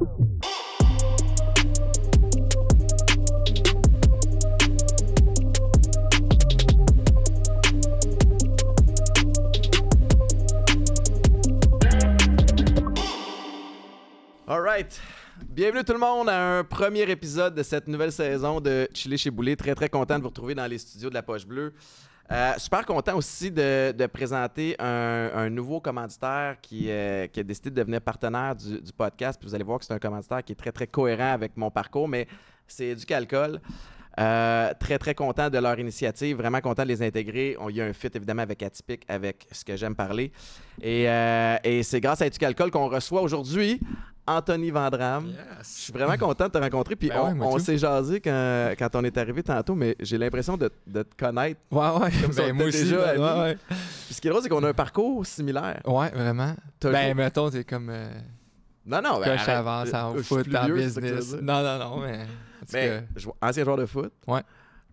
All right. Bienvenue tout le monde à un premier épisode de cette nouvelle saison de Chili chez Boulet. Très très content de vous retrouver dans les studios de la Poche Bleue. Euh, super content aussi de, présenter un, nouveau commanditaire qui, euh, qui a décidé de devenir partenaire du, podcast. Vous allez voir que c'est un commanditaire qui est très très cohérent avec mon parcours, mais c'est du. Euh, très très content de leur initiative, vraiment content de les intégrer. On, y a un fit évidemment avec Atypique, avec ce que j'aime parler. Et, c'est grâce à Educalcol qu'on reçoit aujourd'hui Anthony Vandram. Je suis vraiment content de te rencontrer. Puis Ben on, ouais, s'est jasé quand, quand on est arrivé tantôt, mais j'ai l'impression de, de te connaître. Ouais, ouais. Comme on ben, moi aussi. déjà ouais, ouais. Puis ce qui est drôle, c'est qu'on a un parcours similaire. Ouais, vraiment. Ben, joué- mettons, t'es comme. Euh, non, non, ben, quand j'avance en foot, en business. Non, non, non, mais. ancien joueur de foot. Ouais.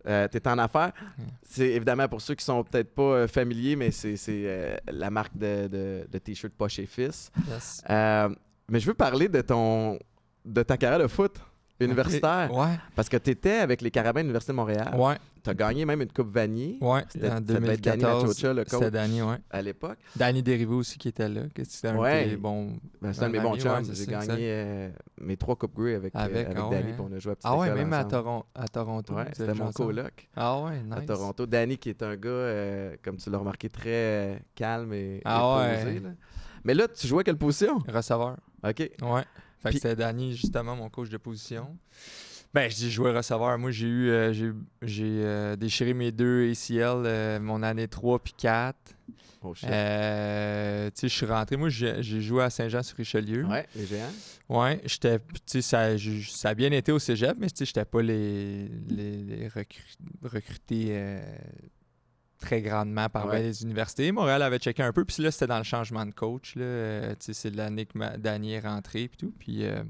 Euh, t'es en affaires. C'est évidemment pour ceux qui sont peut-être pas euh, familiers, mais c'est c'est, euh, la marque de, de, de t-shirt Poche et Fils. yes. Euh, mais je veux parler de ton de ta carrière de foot universitaire. Ouais, Parce que tu étais avec les Carabins de l'Université de Montréal. ouais, Tu as gagné même une Coupe Vanier ouais. C'était- En ça devait être Danny 2014. Machocha, le coach. C'était Danny, ouais. à l'époque. Danny Dérivé aussi qui était là. C'était un Ouais. de tes bons. Ben, c'est un de mes Un bons chums. ouais, J'ai gagné euh, mes trois Coupes Grey avec, euh, Avec, avec ah Danny. ouais, puis on a joué à petite Ah ouais, même à. Toron- à Toronto. Ouais, c'était mon coloc. Ah ouais, à nice. Toronto. Danny, qui est un gars, euh, comme tu l'as remarqué, très euh, calme et, Ah ouais. posé. là. Mais là, tu jouais à quelle position? Receveur. OK. Ouais. Fait que c'était Danny, justement, mon coach de position. Ben, je dis joueur receveur. Moi, j'ai eu, euh, j'ai, j'ai euh, déchiré mes deux ACL euh, mon année 3 puis 4. Oh shit. Tu sais, je suis rentré. Moi, j'ai, j'ai joué à Saint-Jean-sur-Richelieu. ouais, les géants. Ouais, j'étais, tu sais, ça, ça a bien été au cégep, mais tu sais, j'étais pas les, les, les recru- recrutés très grandement par Ouais. les universités. Montréal avait checké un peu, puis là, c'était dans le changement de coach. Là, Euh, c'est l'année que ma, Danny est rentré, puis tout. Puis euh,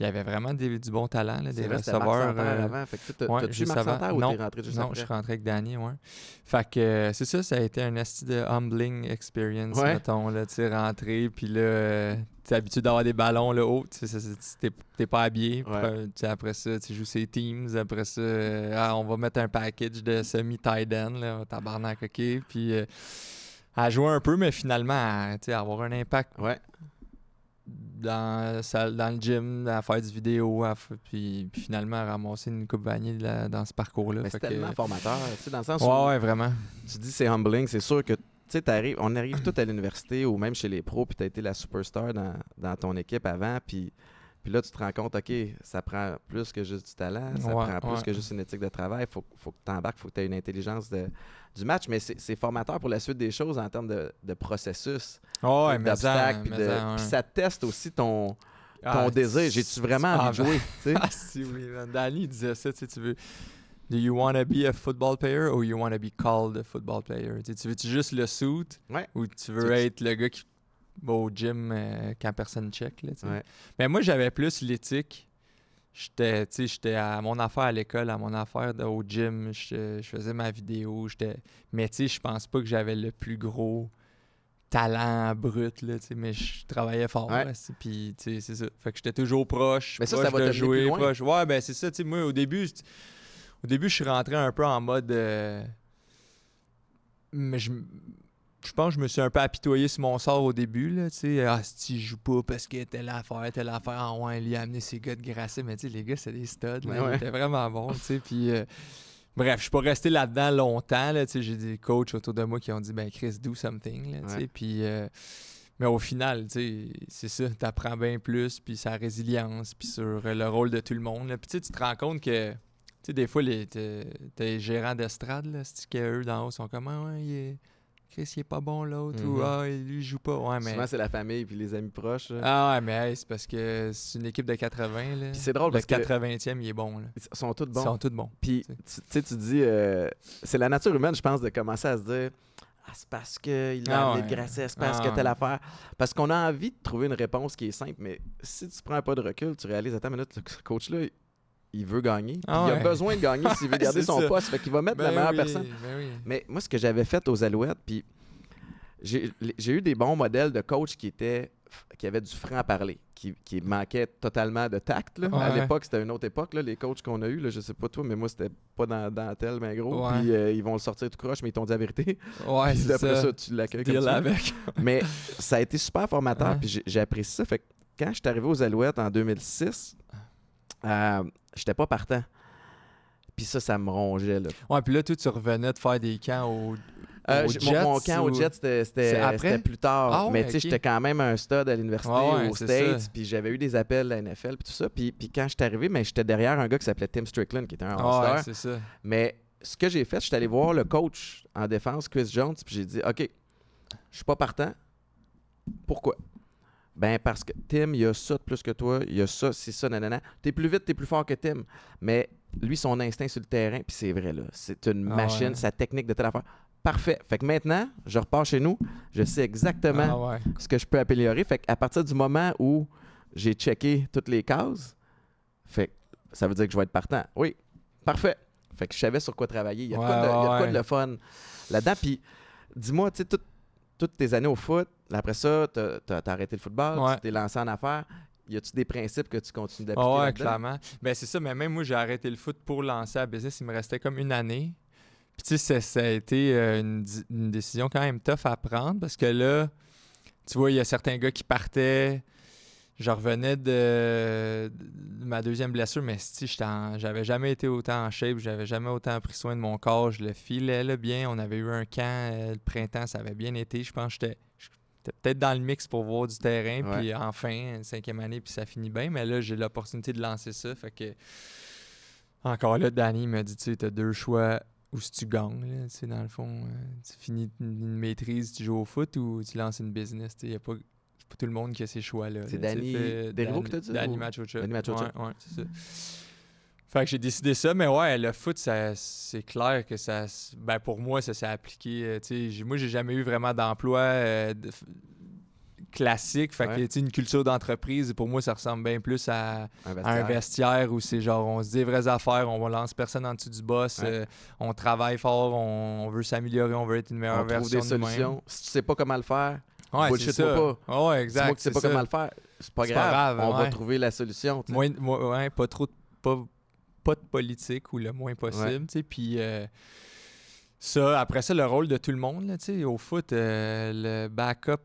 il y avait vraiment des- du bon talent, là, des vrai, receveurs. Euh, avant. Fait que toi, t'as- ouais, juste Marc avant. Santerre ou Non, t'es rentré juste non, après? je suis rentré avec Danny, ouais. Fait que euh, c'est ça, ça a été un asti de humbling experience, Ouais. mettons, là, tu sais, rentrer, puis là, euh, t'es habitué d'avoir des ballons là haut, tu t'es pas habillé, Ouais. euh, tu après ça, tu joues ses teams, après ça, euh, ah, on va mettre un package de semi-tight end, là, tabarnak, ok, puis euh, à jouer un peu, mais finalement, à, tu avoir un impact Ouais. Dans, salle- dans le gym, à faire du vidéo, à f- puis, puis finalement à ramasser une coupe vanille là, dans ce parcours-là. C'est que- tellement formateur. Tu sais, dans le sens où Ouais, vraiment. tu dis c'est humbling, c'est sûr que tu sais, on arrive tout à l'université ou même chez les pros, puis tu as été la superstar dans, dans ton équipe avant, puis, puis là, tu te rends compte, OK, ça prend plus que juste du talent, ça Ouais, prend plus ouais. que juste une éthique de travail, faut, faut que tu embarques, faut que tu aies une intelligence de- du match, mais c'est formateur pour la suite des choses en termes de, de processus, Oh, d'obstacles, puis ouais. ça teste aussi ton, ton Ah, désir. J'ai-tu vraiment ah, envie de jouer? tu sais? Ah, si, oui. man. Danny il disait ça, tu veux. Do you want to be a football player or you want to be called a football player? Tu veux-tu juste le suit ou tu veux être le gars qui au gym euh, quand personne check? Là? Ouais. Mais moi, j'avais plus l'éthique. J'étais, à mon affaire à l'école, à mon affaire de- au gym. Je, faisais ma vidéo. J'étais... Mais je pense pas que j'avais le plus gros talent brut, là, mais je travaillais fort. Puis, c'est ça. Fait que j'étais toujours proche. Mais ça, proche ça va de jouer, loin. proche. Ouais, ben c'est ça. Moi, au début, au début, je suis rentré un peu en mode. euh, Mais je. Je pense que je me suis un peu apitoyé sur mon sort au début, là, tu sais. Ah, si je joue pas parce que telle affaire, telle affaire, ah ouais, il a amené ses gars de grasser, mais tu les gars, c'est des studs, là, Ouais, étaient vraiment tu sais, puis... euh, bref, je suis pas resté là-dedans longtemps, là, tu j'ai des coachs autour de moi qui ont dit, ben Chris, do something, là, tu Ouais. puis... euh, mais au final, tu sais, c'est ça, t'apprends bien plus, puis sa résilience, puis sur euh, le rôle de tout le monde, là. Puis tu tu te rends compte que... Tu sais, des fois, les, t'es, gérants d'estrade, là, c'est qu'eux d'en haut sont comme, ah ouais, il est... Chris, il est pas bon l'autre, ou Mhm. ah, lui, il joue pas. Ouais, mais. Souvent, c'est la famille puis les amis proches. là. Ah, ouais, mais hey, c'est parce que c'est une équipe de 80, là. Puis c'est drôle Le parce que 80e, il est bon, là. ils sont tous Ils bons. sont tous bons. Puis, tu sais, tu dis, euh, c'est la nature humaine, je pense, de commencer à se dire, ah, c'est parce qu'il a Ah amené ouais. de Grasset, c'est parce Ah que telle ouais. affaire. Parce qu'on a envie de trouver une réponse qui est simple, mais si tu prends un pas de recul, tu réalises, attends une minute, ce coach-là, il veut gagner. Ah il a besoin de gagner s'il veut garder son ça. poste. Fait qu'il va mettre la Ben meilleure oui, personne. ben oui. Mais moi, ce que j'avais fait aux Alouettes, puis j'ai eu des bons modèles de coachs qui étaient qui avait du franc à parler, qui, qui manquait totalement de tact. là. À l'époque, c'était une autre époque. Là, les coachs qu'on a eus, là, je sais pas toi, mais moi, c'était pas dans, dans tel, mais gros. Ouais. Puis euh, ils vont le sortir tout croche, mais ils t'ont dit la vérité. Ouais, Puis après ça, ça. tu l'accueilles comme avec. Mais ça a été super formateur, puis j'ai- j'ai apprécié ça. Fait que quand je suis arrivé aux Alouettes en 2006, euh, j'étais pas partant. Puis ça, ça me rongeait. Là. Ouais, puis là, toi, tu revenais de faire des camps au. Euh, j'ai- mon, mon Jets camp au ou- Jet, c'était- plus tard. Ah ouais, mais tu sais, j'étais quand même un stud à l'université, Ouais, ouais, aux States. Puis j'avais eu des appels à la NFL, puis tout ça. Puis, quand je suis arrivé, mais j'étais derrière un gars qui s'appelait Tim Strickland, qui était un Ah ouais, ça. Mais ce que j'ai fait, je suis allé voir le coach en défense, Chris Jones, puis j'ai dit OK, je suis pas partant. Pourquoi Ben parce que Tim, il a ça de plus que toi, il a ça, c'est ça, nanana. T'es plus vite, t'es plus fort que Tim. Mais lui, son instinct sur le terrain, puis c'est vrai, là. C'est une Ah machine, ouais. sa technique de telle affaire. Parfait. Fait que maintenant, je repars chez nous, je sais exactement Ah ouais. ce que je peux améliorer. Fait qu'à partir du moment où j'ai checké toutes les cases, fait que ça veut dire que je vais être partant. Oui, parfait. Fait que je savais sur quoi travailler. Il y a de quoi de, Ouais, il y a de, quoi ouais, de le fun là-dedans. Puis dis-moi, tu sais, tout- toutes tes années au foot, après ça, t'as t'as- t'as arrêté le football, Ouais. tu t'es lancé en affaires. Y a-tu des principes que tu continues d'appliquer Ah ouais, clairement. Ben c'est ça, mais même moi, j'ai arrêté le foot pour lancer la business. Il me restait comme une année. Puis tu sais, ça, ça a été euh, une, une décision quand même tough à prendre parce que là, tu vois, il y a certains gars qui partaient. Je revenais de, de ma deuxième blessure, mais si j'avais jamais été autant en shape, j'avais jamais autant pris soin de mon corps, je le filais là, bien. On avait eu un camp euh, le printemps, ça avait bien été. Je pense que j'étais peut-être dans le mix pour voir du terrain, Ouais. puis enfin, une cinquième année, puis ça finit bien. Mais là, j'ai l'opportunité de lancer ça. Fait que encore là, Danny me dit, tu sais, t'as deux choix où si tu gagnes, là, dans le fond, euh, tu finis une, une maîtrise, tu joues au foot ou tu lances une business, tu sais, y a pas, pas tout le monde qui a ces choix-là. C'est là, sais, Danny fait- Desrivaux Dan- qui t'a dit, Danny Machocha. Danny Machocha. Ouais, ouais, c'est ça. Fait que j'ai décidé ça, mais ouais, le foot, ça, c'est clair que ça, ben pour moi, ça s'est appliqué. euh, j'ai- moi, j'ai jamais eu vraiment d'emploi euh, de- classique. Fait que, Ouais. sais, une culture d'entreprise, pour moi, ça ressemble bien plus à, Un à un vestiaire. où c'est genre, on se dit les vraies affaires, on lance personne en dessous du boss, Ouais. euh, on travaille fort, on, on veut s'améliorer, on veut être une meilleure On trouve version des de solutions. Si tu sais pas comment le faire, Ouais, c'est Bullshit-moi ça. pas. Dis-moi exact. que tu sais pas c'est ça. comment le faire. C'est pas C'est pas grave. grave, On va trouver la solution. Moins, moins- ouais, pas trop de- pas, pas de politique ou le moins possible, puis euh, ça, après ça, le rôle de tout le monde, là, au foot, euh, le backup,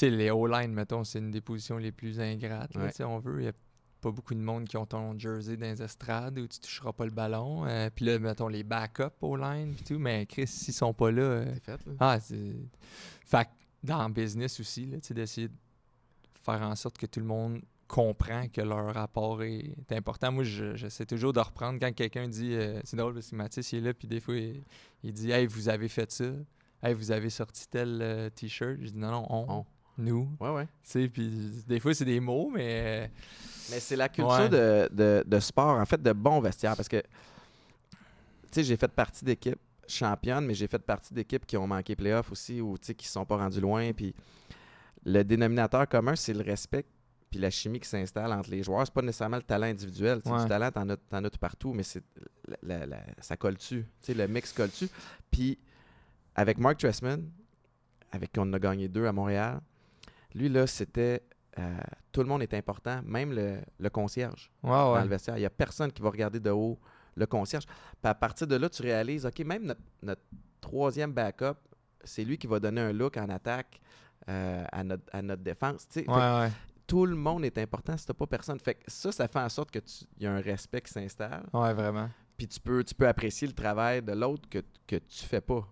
les O-line, mettons, c'est une des positions les plus ingrates, là, on veut, il y a pas beaucoup de monde qui ont ton jersey dans les estrades où tu toucheras pas le ballon, euh, puis là, mettons, les backups O-line, puis tout, mais Chris, s'ils sont pas là, euh, C'est fait, là. ah, c'est. Fait dans le business aussi, d'essayer de faire en sorte que tout le monde comprend que leur rapport est important. Moi, je- j'essaie toujours de reprendre quand quelqu'un dit. euh, c'est drôle parce que Mathis, il est là, puis des fois, il, il dit Hey, vous avez fait ça. Hey, vous avez sorti tel euh, t-shirt. Je dis Non, non, on. On. Nous. Ouais, ouais. Tu sais, puis des fois, c'est des mots, mais. Mais c'est la culture Ouais. de, de- de sport, en fait, de bon vestiaire. Parce que, tu sais, j'ai fait partie d'équipes championnes, mais j'ai fait partie d'équipes qui ont manqué playoff aussi ou, qui ne sont pas rendus loin. Puis le dénominateur commun, c'est le respect puis la chimie qui s'installe entre les joueurs. C'est pas nécessairement le talent individuel. Ouais. Du talent, t'en as, t'en as tout partout, mais c'est la- la- la- ça colle-tu. Le mix colle-tu. Puis avec Mark Tressman, avec qui on en a gagné deux à Montréal, lui, là, c'était... euh, tout le monde est important, même le, le concierge Ouais, dans le vestiaire. Il n'y a personne qui va regarder de haut le concierge. Puis à partir de là, tu réalises, OK, même notre, notre troisième backup, c'est lui qui va donner un look en attaque euh, à, notre, à notre défense. Ouais, ouais. tout le monde est important si tu pas personne. Fait que ça, ça fait en sorte qu'il y a un respect qui s'installe. Ouais, vraiment. Puis tu peux, tu peux apprécier le travail de l'autre que, que tu fais pas.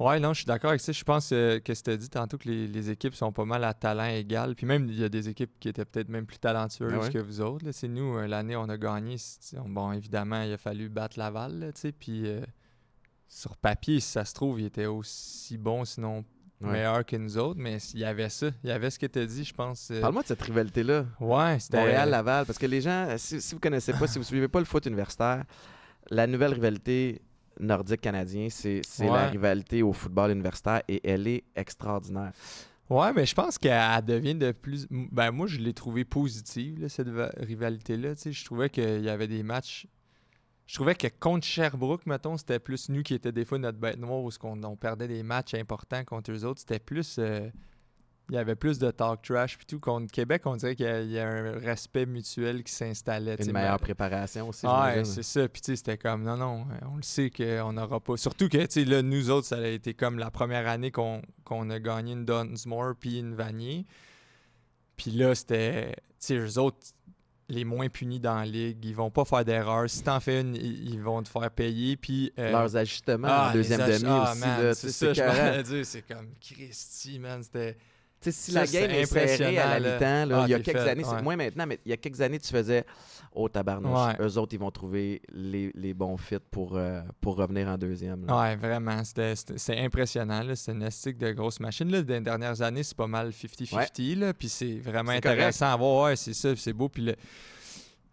Ouais, non, je suis d'accord avec ça. Je pense euh, que as dit tantôt que les, les équipes sont pas mal à talent égal. Puis même, il y a des équipes qui étaient peut-être même plus talentueuses Ah ouais? que vous autres. là. C'est nous, euh, l'année, on a gagné. Bon, évidemment, il a fallu battre Laval, là, tu sais. Puis euh, sur papier, si ça se trouve, il était aussi bon, sinon Ouais. meilleur que nous autres. Mais il y avait ça. Il y avait ce que tu as dit, je pense. euh, Parle-moi de cette rivalité-là. Ouais, c'était. Montréal-Laval. Parce que les gens, si, si vous connaissez pas, si vous suivez pas le foot universitaire, la nouvelle rivalité nordique-canadien, c'est c'est la rivalité au football universitaire et elle est extraordinaire. Ouais, mais je pense qu'elle elle devient de plus. Ben, moi, je l'ai trouvé positive, là, cette va- rivalité-là. Je trouvais qu'il y avait des matchs. Je trouvais que contre Sherbrooke, mettons, c'était plus nous qui étions des fois notre bête noire où on, on perdait des matchs importants contre eux autres. C'était plus. euh, il y avait plus de talk trash. Puis tout, contre Québec, on dirait qu'il y, a- il y a un respect mutuel qui s'installait. Une meilleure mais- préparation aussi. Ouais, j'imagine. c'est ça. Puis tu sais, c'était comme, non, non, on le sait qu'on n'aura pas. Surtout que, tu sais, là, nous autres, ça a été comme la première année qu'on a gagné une Dunsmore puis une Vanier. Puis là, c'était, tu sais, eux autres, les moins punis dans la ligue, ils vont pas faire d'erreur. Si t'en fais une, ils vont te faire payer. Puis. euh, Leurs ajustements ah, en deuxième ach- demi ah, aussi. c'est ça, je dire. C'est comme Christy, man. C'était. Tu sais, si Ça, la c'est game est serrée à la mi-temps, là, Ah, il y a quelques fait, années, c'est moins maintenant, mais il y a quelques années, tu faisais au tabarnouche. Ouais. Eux autres, ils vont trouver les, les bons fits pour, euh, pour revenir en deuxième. là. Ouais, vraiment. C'est impressionnant. C'est une de grosse machine. Là. Dans les dernières années, c'est pas mal 50-50. là, Puis c'est vraiment intéressant à voir. Ouais, c'est ça. C'est beau. Puis le-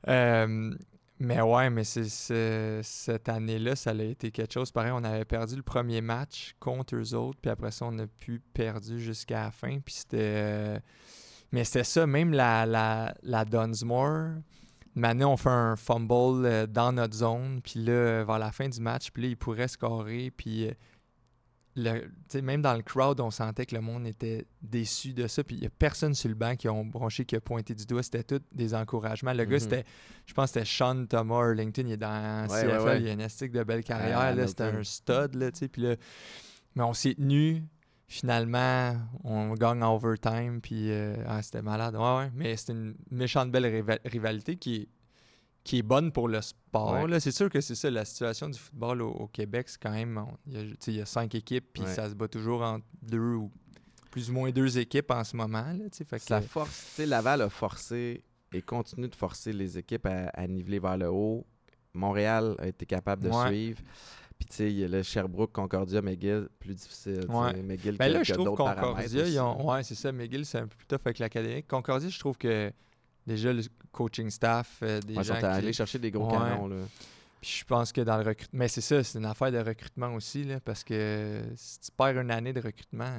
Euh, mais ouais, mais c'est, cette année-là, ça a été quelque chose. Pareil, on avait perdu le premier match contre eux autres. Puis après ça, on a pu perdu jusqu'à la fin. Puis c'était. euh, Mais c'était ça, même la, la, la Dunsmore. Maintenant, on fait un fumble euh, dans notre zone, puis là, vers la fin du match, puis là, il pourrait scorer, puis euh, le- même dans le crowd, on sentait que le monde était déçu de ça, puis il n'y a personne sur le banc qui ont bronché, qui a pointé du doigt, c'était tout des encouragements. Le gars, Mhm. c'était, je pense que c'était Sean Thomas Arlington, il est dans Ouais, CFL, ouais, ouais. il a une estique de belle carrière, À là, c'était un stud, là, puis là, mais on s'est tenu. Finalement, on gagne en overtime, puis euh, ah, c'était malade. Ouais, ouais, mais c'est une méchante belle riva- rivalité qui est, qui est bonne pour le sport. Ouais. C'est sûr que c'est ça, la situation du football au, au Québec, c'est quand même. Il y, a, y cinq équipes, puis Ouais. ça se bat toujours entre deux ou plus ou moins deux équipes en ce moment. Là, Ça force, Laval a forcé et continue de forcer les équipes à, à niveler vers le haut. Montréal a été capable de Ouais. suivre. Puis, tu sais, il y a le Sherbrooke, Concordia, McGill, plus difficile. Ouais. McGill, Ben là, je trouve Concordia, aussi. ils ont, ouais, c'est ça. McGill, c'est un peu plus tough avec l'académique. Concordia, je trouve que déjà le coaching staff, euh, des Ouais, gens sont qui- allés chercher des gros Ouais. canons. Là. Puis je pense que dans le recrutement. Mais c'est ça, c'est une affaire de recrutement aussi, là, parce que si tu perds une année de recrutement,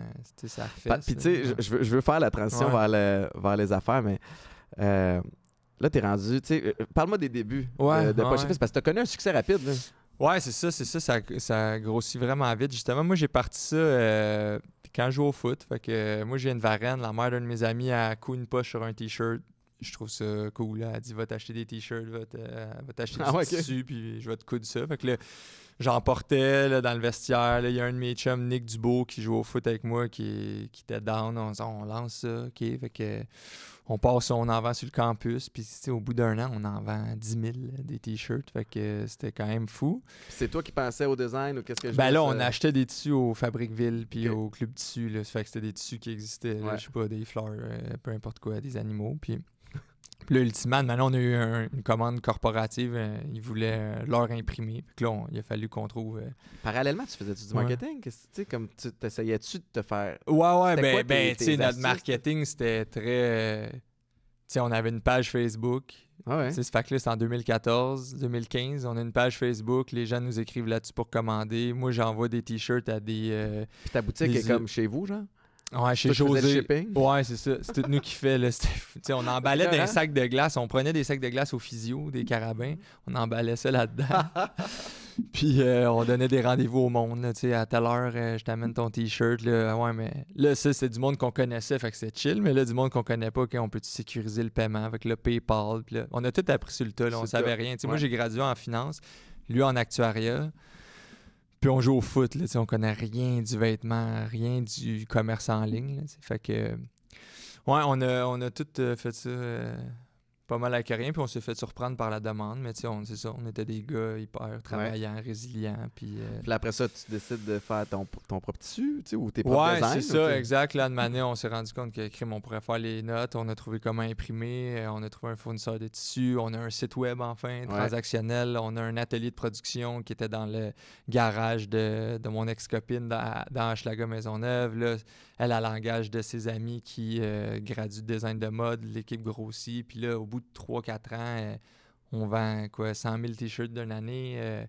ça fait. Puis, tu sais, je- veux, je veux faire la transition Ouais. vers, le- vers les affaires, mais euh, là, t'es rendu. tu sais, euh, Parle-moi des débuts Ouais, de, Poche parce que t'as connu un succès rapide. Là. Ouais, c'est ça, c'est ça, ça, ça grossit vraiment vite. Justement, moi, j'ai parti ça euh, quand je joue au foot. Fait que euh, moi, j'ai une Varenne, la mère d'un de mes amis a coud une poche sur un t-shirt. Je trouve ça cool. là. Elle dit va t'acheter des t-shirts, va va t'acheter Ah du ouais, ok. tissu, puis je vais te coudre ça. Fait que là, j'en portais là, dans le vestiaire. Il y a un de mes chums, Nick Dubo, qui joue au foot avec moi, qui, qui était down. On, on lance ça, ok. Fait que on passe, on en vend sur le campus. Puis au bout d'un an, on en vend 10 000 là, des t-shirts. Fait que c'était quand même fou. Puis c'est toi qui pensais au design ou qu'est-ce que je Ben là, on achetait des tissus au Fabriqueville puis Ok. au Club Tissu. Là. Fait que c'était des tissus qui existaient. Ouais. Je sais pas, des fleurs, euh, peu importe quoi, des animaux. Puis, puis là, ultimement, maintenant, on a eu un- une commande corporative. euh, ils voulaient euh, leur imprimer. Puis là, on- il a fallu qu'on trouve. euh, Parallèlement, tu faisais du Ouais. marketing? Qu'est-ce- Tu sais, comme tu t'essayais-tu de te faire. Ouais, ouais, ben, quoi ben tu sais, notre marketing, c'était très. tu sais, on avait une page Facebook. Ah ouais. Tu sais, là, c'est en 2014, 2015. On a une page Facebook. Les gens nous écrivent là-dessus pour commander. Moi, j'envoie des t-shirts à des. Puis ta boutique des est comme chez vous, genre? Ouais, chez José. shipping? Ouais, c'est ça. C'est tout nous qui fait. Là. On emballait des sacs de glace. On prenait des sacs de glace au physio, des carabins. On emballait ça là-dedans. Puis euh, on donnait des rendez-vous au monde. Là, à telle heure, euh, je t'amène ton t-shirt. Là. Ouais, mais là, ça, c'est du monde qu'on connaissait. Fait que c'était chill. Mais là, du monde qu'on connaît pas, on peut sécuriser le paiement avec le PayPal? Puis là, on a tout appris sur le tas. là. On savait rien. Moi, j'ai gradué en finance, lui en actuariat. Puis on joue au foot, là, on connaît rien du vêtement, rien du commerce en ligne. là, fait que. Ouais, on a, on a tout euh, fait ça euh, pas mal rien, puis on s'est fait surprendre par la demande, mais tu sais, on, c'est ça, on était des gars hyper travaillants, résilients, puis. euh, Puis après ça, tu décides de faire ton, ton propre tissu, tu sais, ou tes propres Ouais, c'est ça, exact. Là, de année, on s'est rendu compte que crime, on pourrait faire les notes. On a trouvé comment imprimer. euh, On a trouvé un fournisseur de tissus. On a un site web enfin, transactionnel. On a un atelier de production qui était dans le garage de, de mon ex-copine dans, dans Hochelaga Maisonneuve. Là, elle a langage de ses amis qui euh, graduent de design de mode. L'équipe grossit. Puis là, au bout de 3-4 ans, euh, on vend quoi 100 000 t-shirts d'une année. euh,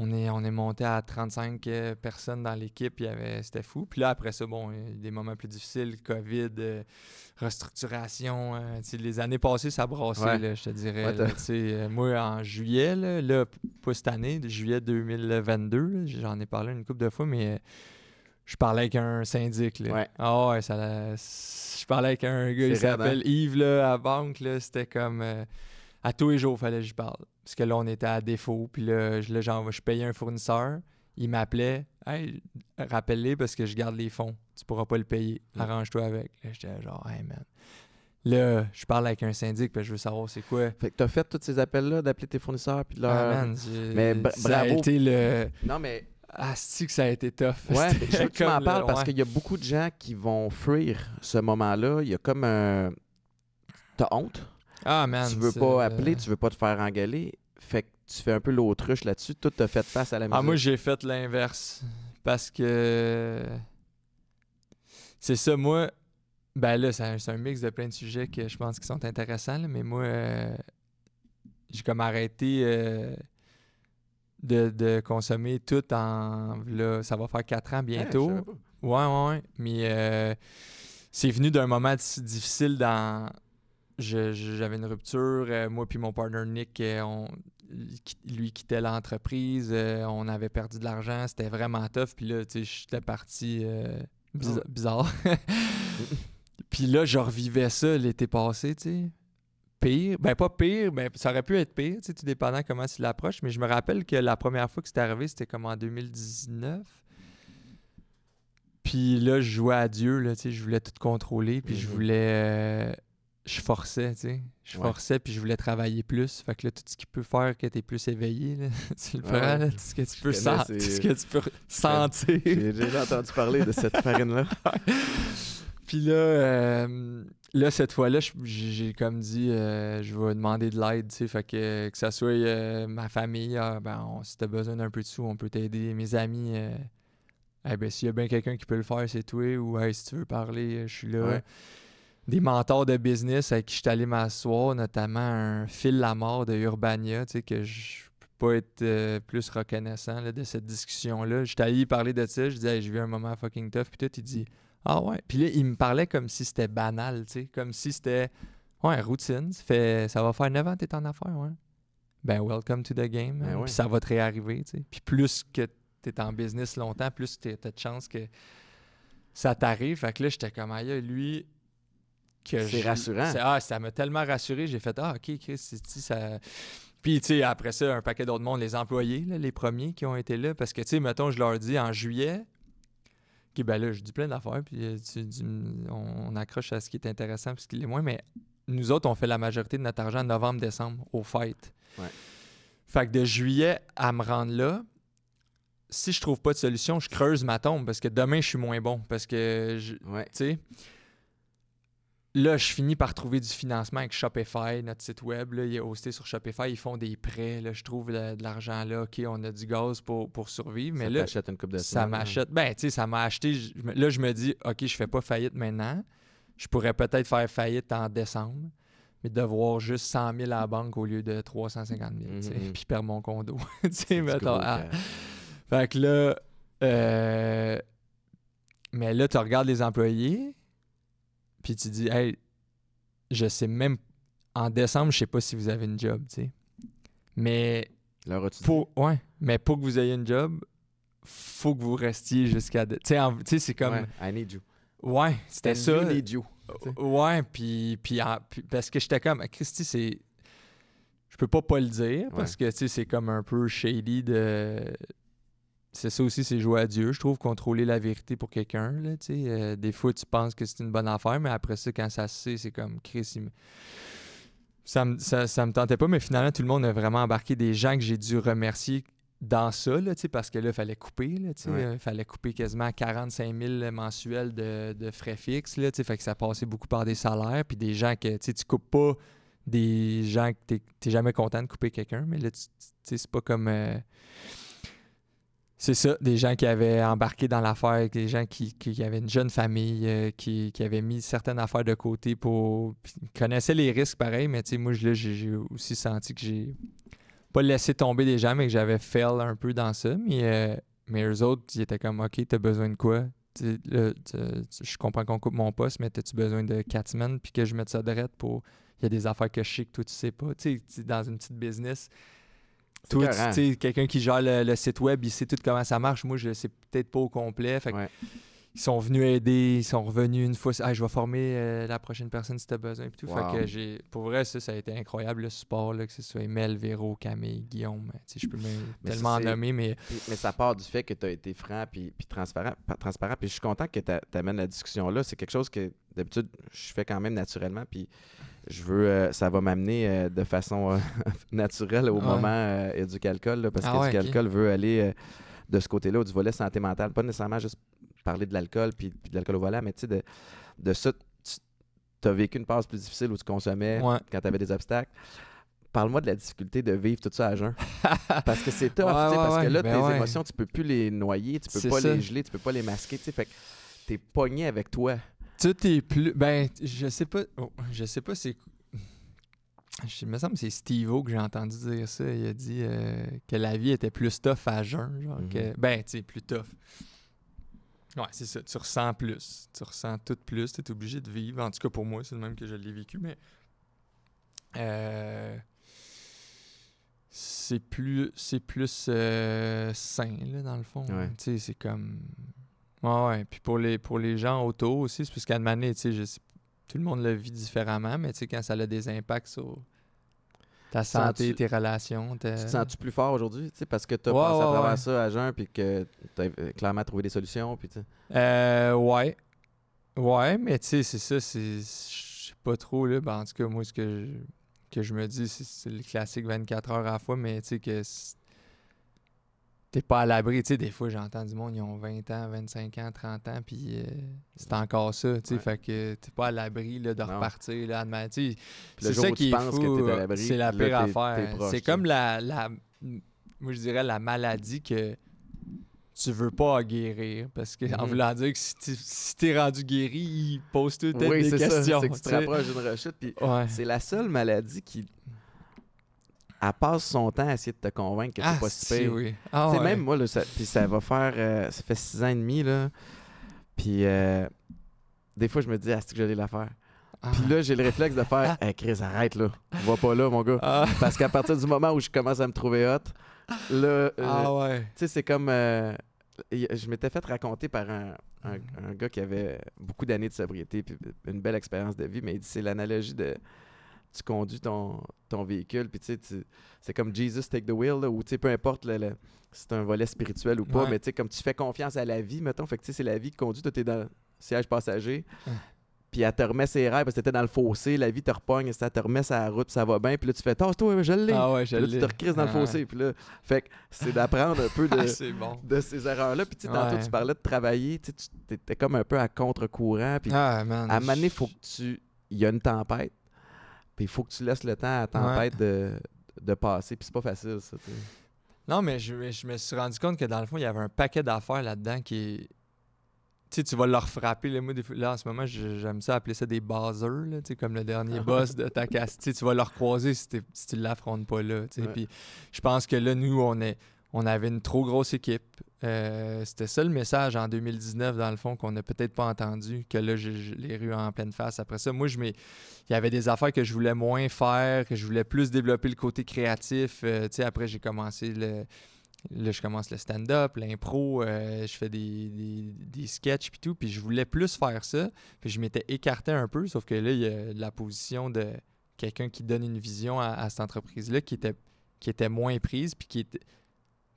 on est, on est monté à 35 euh, personnes dans l'équipe. C'était fou. Puis là, après ça, bon, il y a eu des moments plus difficiles, COVID, euh, restructuration. euh, les années passées, ça brassait, Ouais. là, je te dirais. Ouais, là, moi, en juillet, là, pas cette année, juillet 2022, là, j'en ai parlé une couple de fois, mais je parlais avec un syndic. Là. Ouais. Ah ouais, ça Je parlais avec un gars, il raide, s'appelle Yves, là, à la banque. Là, c'était comme. euh, à tous les jours, fallait que je parle. Parce que là, on était à défaut. Puis là, je, là, genre, je payais un fournisseur. Il m'appelait. Hey, rappelle-les parce que je garde les fonds. Tu pourras pas le payer. Arrange-toi avec. Là, j'étais genre, hey man. Là, je parle avec un syndic, puis je veux savoir c'est quoi. Fait que t'as fait tous ces appels-là d'appeler tes fournisseurs puis de leur... Ah, man, Mais bra- ça a été le. Non, mais Asti que ça a été tough? Ouais, je veux que tu m'en parles parce qu'il y a beaucoup de gens qui vont fuir ce moment-là. Il y a comme un. T'as honte? Ah, man. tu veux c'est- pas appeler, tu veux pas te faire engueuler. Fait que tu fais un peu l'autruche là-dessus. Tout t'a fait face à la musique. Ah, moi, j'ai fait l'inverse. Parce que. C'est ça, moi. Ben là, c'est un, c'est un mix de plein de sujets que je pense qui sont intéressants, là, mais moi, euh, j'ai comme arrêté euh, de, de consommer tout en. Là, ça va faire quatre ans bientôt. pas. Ouais, ouais, ouais. Mais euh, c'est venu d'un moment di- difficile dans. J'avais une rupture. euh, moi puis mon partner Nick, euh, on, lui quittait l'entreprise. on avait perdu de l'argent. C'était vraiment tough. Puis là, tu sais, j'étais parti euh, bizar- ouais. bizarre. puis là, je revivais ça l'été passé, tu sais. Pire. Ben, pas pire, ben, ça aurait pu être pire, tu sais, tout dépendant comment tu l'approches. Mais je me rappelle que la première fois que c'était arrivé, c'était comme en 2019. Puis là, je jouais à Dieu, là, tu sais, je voulais tout contrôler, puis je Mhm. voulais... euh, je forçais, tu sais. Je Ouais. forçais, puis je voulais travailler plus. Fait que là, tout ce qui peut faire que tu es plus éveillé, là, tu le prends, ouais. là, tout ce que tu peux tout ce que tu peux sentir. J'ai déjà entendu parler de cette farine-là. Puis là, euh, là, cette fois-là, j'ai comme dit, euh, je vais demander de l'aide, tu sais, fait que, que ça soit euh, ma famille, ah, ben, on- si t'as besoin d'un peu de sous, on peut t'aider. Mes amis, euh, eh ben, s'il y a bien quelqu'un qui peut le faire, c'est toi, ou hey, si tu veux parler, je suis là. Ouais. Des mentors de business avec qui je suis allé m'asseoir, notamment un Phil Lamar de Urbania, tu sais, que je peux pas être euh, plus reconnaissant là, de cette discussion-là. J'étais allé parler de ça, je disais, Hey, j'ai vu un moment fucking tough, puis tout, il dit, ah ouais. Puis là, il me parlait comme si c'était banal, tu sais, comme si c'était, ouais, routine. Ça, fait, ça va faire 9 ans que t'es en affaires, ouais. Ben, welcome to the game. Ben hein. ouais. Puis ça va te réarriver, tu sais. Puis plus que t'es en business longtemps, plus t'as t'as de chance que ça t'arrive. Fait que là, j'étais comme, aïe, lui. que C'est je- rassurant. Ah, ça m'a tellement rassuré. J'ai fait, ah, ok, Chris, tu ça. Puis, tu sais, après ça, un paquet d'autres monde, les employés, là, les premiers qui ont été là. Parce que, tu sais, mettons, je leur dis en juillet, OK, ben là, je dis plein d'affaires, puis euh, tu- tu- on, on accroche à ce qui est intéressant, puis ce qui l'est moins, mais nous autres, on fait la majorité de notre argent novembre-décembre, aux fêtes. Ouais. Fait que de juillet à me rendre là, si je trouve pas de solution, je creuse ma tombe, parce que demain, je suis moins bon, parce que, tu sais, là, je finis par trouver du financement avec Shopify, notre site web. Là, il est hosté sur Shopify. Ils font des prêts. Là, je trouve de, de l'argent là. OK, on a du gaz pour, pour survivre. Mais ça là, une coupe de ça hein. m'achète. Ben, tu sais, ça m'a acheté. je Là, je me dis, OK, je fais pas faillite maintenant. Je pourrais peut-être faire faillite en décembre, mais devoir juste 100 000 à la banque au lieu de 350 000, tu sais, Mhm. puis perdre mon condo. tu sais, mettons, ah. Fait que là, euh, mais là, tu regardes les employés, puis tu dis, hey, je sais même, en décembre, je sais pas si vous avez une job, tu sais. Mais Leur pour, ouais, mais pour que vous ayez une job, faut que vous restiez jusqu'à. Tu sais, c'est comme. Ouais, I need you. Ouais, c'était ça. you need you. Ouais, puis, puis- parce que j'étais comme, Christy, c'est. Je peux pas pas le dire parce que, tu sais, c'est comme un peu shady de. C'est ça aussi, c'est jouer à Dieu. Je trouve contrôler la vérité pour quelqu'un, là. Euh, des fois, tu penses que c'est une bonne affaire, mais après ça, quand ça se sait, c'est comme, Chris, il ça, me- ça, ça me tentait pas, mais finalement, tout le monde a vraiment embarqué des gens que j'ai dû remercier dans ça, là, parce que là, il fallait couper, Ouais. euh, fallait couper quasiment 45 000 mensuels de, de frais fixes, là, fait que ça passait beaucoup par des salaires, puis des gens que, tu coupes pas des gens que t'es- t'es jamais content de couper quelqu'un, mais là, c'est pas comme... euh, c'est ça, des gens qui avaient embarqué dans l'affaire, des gens qui, qui- avaient une jeune famille, euh, qui, qui avaient mis certaines affaires de côté pour... ils connaissaient les risques pareil, mais tu sais, moi, j'ai aussi senti que j'ai pas laissé tomber des gens, mais que j'avais fail un peu dans ça. Mais, euh, mais eux autres, ils étaient comme, OK, t'as besoin de quoi? Je comprends qu'on coupe mon poste, mais t'as-tu besoin de quatre semaines puis que je mette ça de pour... Il y a des affaires que je sais que toi, tu sais pas. Tu sais, dans une petite business, toi, tu quelqu'un qui gère le, le site web, il sait tout comment ça marche. Moi, je le sais peut-être pas au complet. Fait que Ouais. ils sont venus aider, ils sont revenus une fois. Ah, je vais former euh, la prochaine personne si tu as besoin. Tout. Wow. Fait que j'ai, pour vrai, ça, ça a été incroyable le support, là, que ce soit Mel, Véro, Camille, Guillaume. Je peux tellement nommer, mais mais ça part du fait que tu as été franc puis, puis transparent, pa- transparent. Puis je suis content que tu amènes la discussion là. C'est quelque chose que d'habitude je fais quand même naturellement. Puis je veux, euh, ça va m'amener euh, de façon euh, naturelle au Ouais. moment éducalcool là, parce Ah ouais, qu'éducalcool veut aller de ce côté-là, du volet santé mentale, pas nécessairement juste parler de l'alcool puis, puis de l'alcool au volant, mais tu sais de, de ça, tu as vécu une phase plus difficile où tu consommais ouais. quand tu avais des obstacles. Parle-moi de la difficulté de vivre tout ça à jeun. Parce que c'est tough, Ouais, ouais, parce que ouais, là, ben tes ouais. émotions, tu peux plus les noyer, tu peux pas ça. les geler, tu peux pas les masquer, tu sais, fait que t'es pogné avec toi. Tout est plus. Ben, je sais pas. oh, je sais pas, c'est. Je me semble que c'est Steve-O que j'ai entendu dire ça. Il a dit euh, que la vie était plus tough à jeun. Genre Mhm. que, ben, tu sais, plus tough. Ouais, c'est ça. Tu ressens plus. Tu ressens tout plus. Tu es obligé de vivre. En tout cas, pour moi, c'est le même que je l'ai vécu. Mais. euh, c'est plus. C'est plus euh, sain, là, dans le fond. Ouais. Tu sais, c'est comme. Ouais, ouais. Puis pour les, pour les gens autour aussi, c'est parce qu'à tu sais, je sais- tout le monde le vit différemment, mais tu sais, quand ça a des impacts sur ta santé, tes relations, Tu te sens-tu plus fort aujourd'hui, tu sais, parce que tu as Euh. Ouais, passé à travers ouais. ça à jeun, puis que tu as clairement trouvé des solutions, puis tu. Euh, ouais. Ouais, mais tu sais, c'est ça, c'est. Je sais pas trop, là. Ben, en tout cas, moi, ce que je, que je me dis, c'est- c'est le classique 24 heures à la fois, mais tu sais, que c'est- t'es pas à l'abri. Tu sais, des fois, j'entends du monde, ils ont 20 ans, 25 ans, 30 ans, puis euh, c'est encore ça, tu sais. Ouais. Fait que t'es pas à l'abri, de Non. repartir, là, c'est ça qui est fou, l'abri, c'est la pire affaire. C'est comme la, la. Moi, je dirais la maladie que tu veux pas guérir. Parce que, en Mhm. voulant dire que si t'es rendu guéri, il pose tout Oui, des ça. questions. Que tu te rapproches d'une rechute, Ouais. c'est la seule maladie qui. Elle passe son temps à essayer de te convaincre que Ah, c'est pas si pire. oui. Ah, Tu sais, ouais. même moi, là, ça, puis ça va faire. euh, ça fait six ans et demi, là. Puis euh, des fois, je me dis, ah, c'est que j'allais la faire. Ah. Puis là, j'ai le réflexe de faire, hey, Chris, arrête, là. Va pas là, mon gars. Ah, Parce qu'à partir du moment où je commence à me trouver hot, là, euh, ah ouais. tu sais, c'est comme. je m'étais fait raconter par un, un- un gars qui avait beaucoup d'années de sobriété, puis une belle expérience de vie, mais il dit c'est l'analogie de. Tu conduis ton, ton véhicule, puis tu sais, c'est comme Jesus take the wheel, où tu sais, peu importe le, le- si c'est un volet spirituel ou pas, Ouais. mais tu sais, comme tu fais confiance à la vie, mettons, fait que tu sais, c'est la vie qui conduit, toi, t'es dans le siège passager. Ouais. Puis elle te remet ses rêves parce que t'étais dans le fossé, la vie te repogne, ça te remet sa route, ça va bien, puis là tu fais Tasse-toi, je l'ai. Ah ouais, je Puis là, tu te recrises dans le Ah. fossé. Puis là, fait que c'est d'apprendre un peu de, Ah, bon. de ces erreurs-là. Puis tu sais, tantôt, tu parlais de travailler. Tu étais comme un peu à contre-courant. Puis Ah, man. à un moment donné, il je- faut que tu. Il y a une tempête. Puis il faut que tu laisses le temps à la tempête de, de passer. Puis c'est pas facile, ça. Non, mais je, je me suis rendu compte que dans le fond, il y avait un paquet d'affaires là-dedans qui. Tu sais, tu vas leur frapper. Là, moi, des là, en ce moment, j'aime ça appeler ça des buzzers, là, comme le dernier boss de ta casse. Tu vas leur croiser si, si tu l'affrontes pas là. Puis je pense que là, nous, on, est, on avait une trop grosse équipe. Euh, C'était ça le message en 2019, dans le fond, qu'on n'a peut-être pas entendu, que là, je, l'ai eu en pleine face. Après ça, moi, il y avait des affaires que je voulais moins faire, que je voulais plus développer le côté créatif. Euh, après, j'ai commencé le. Je commence le stand-up, l'impro, euh, je fais des, des, sketchs puis tout, puis je voulais plus faire ça. Puis je m'étais écarté un peu, sauf que là, il y a la position de quelqu'un qui donne une vision à, à cette entreprise-là qui était, qui était moins prise, puis qui était.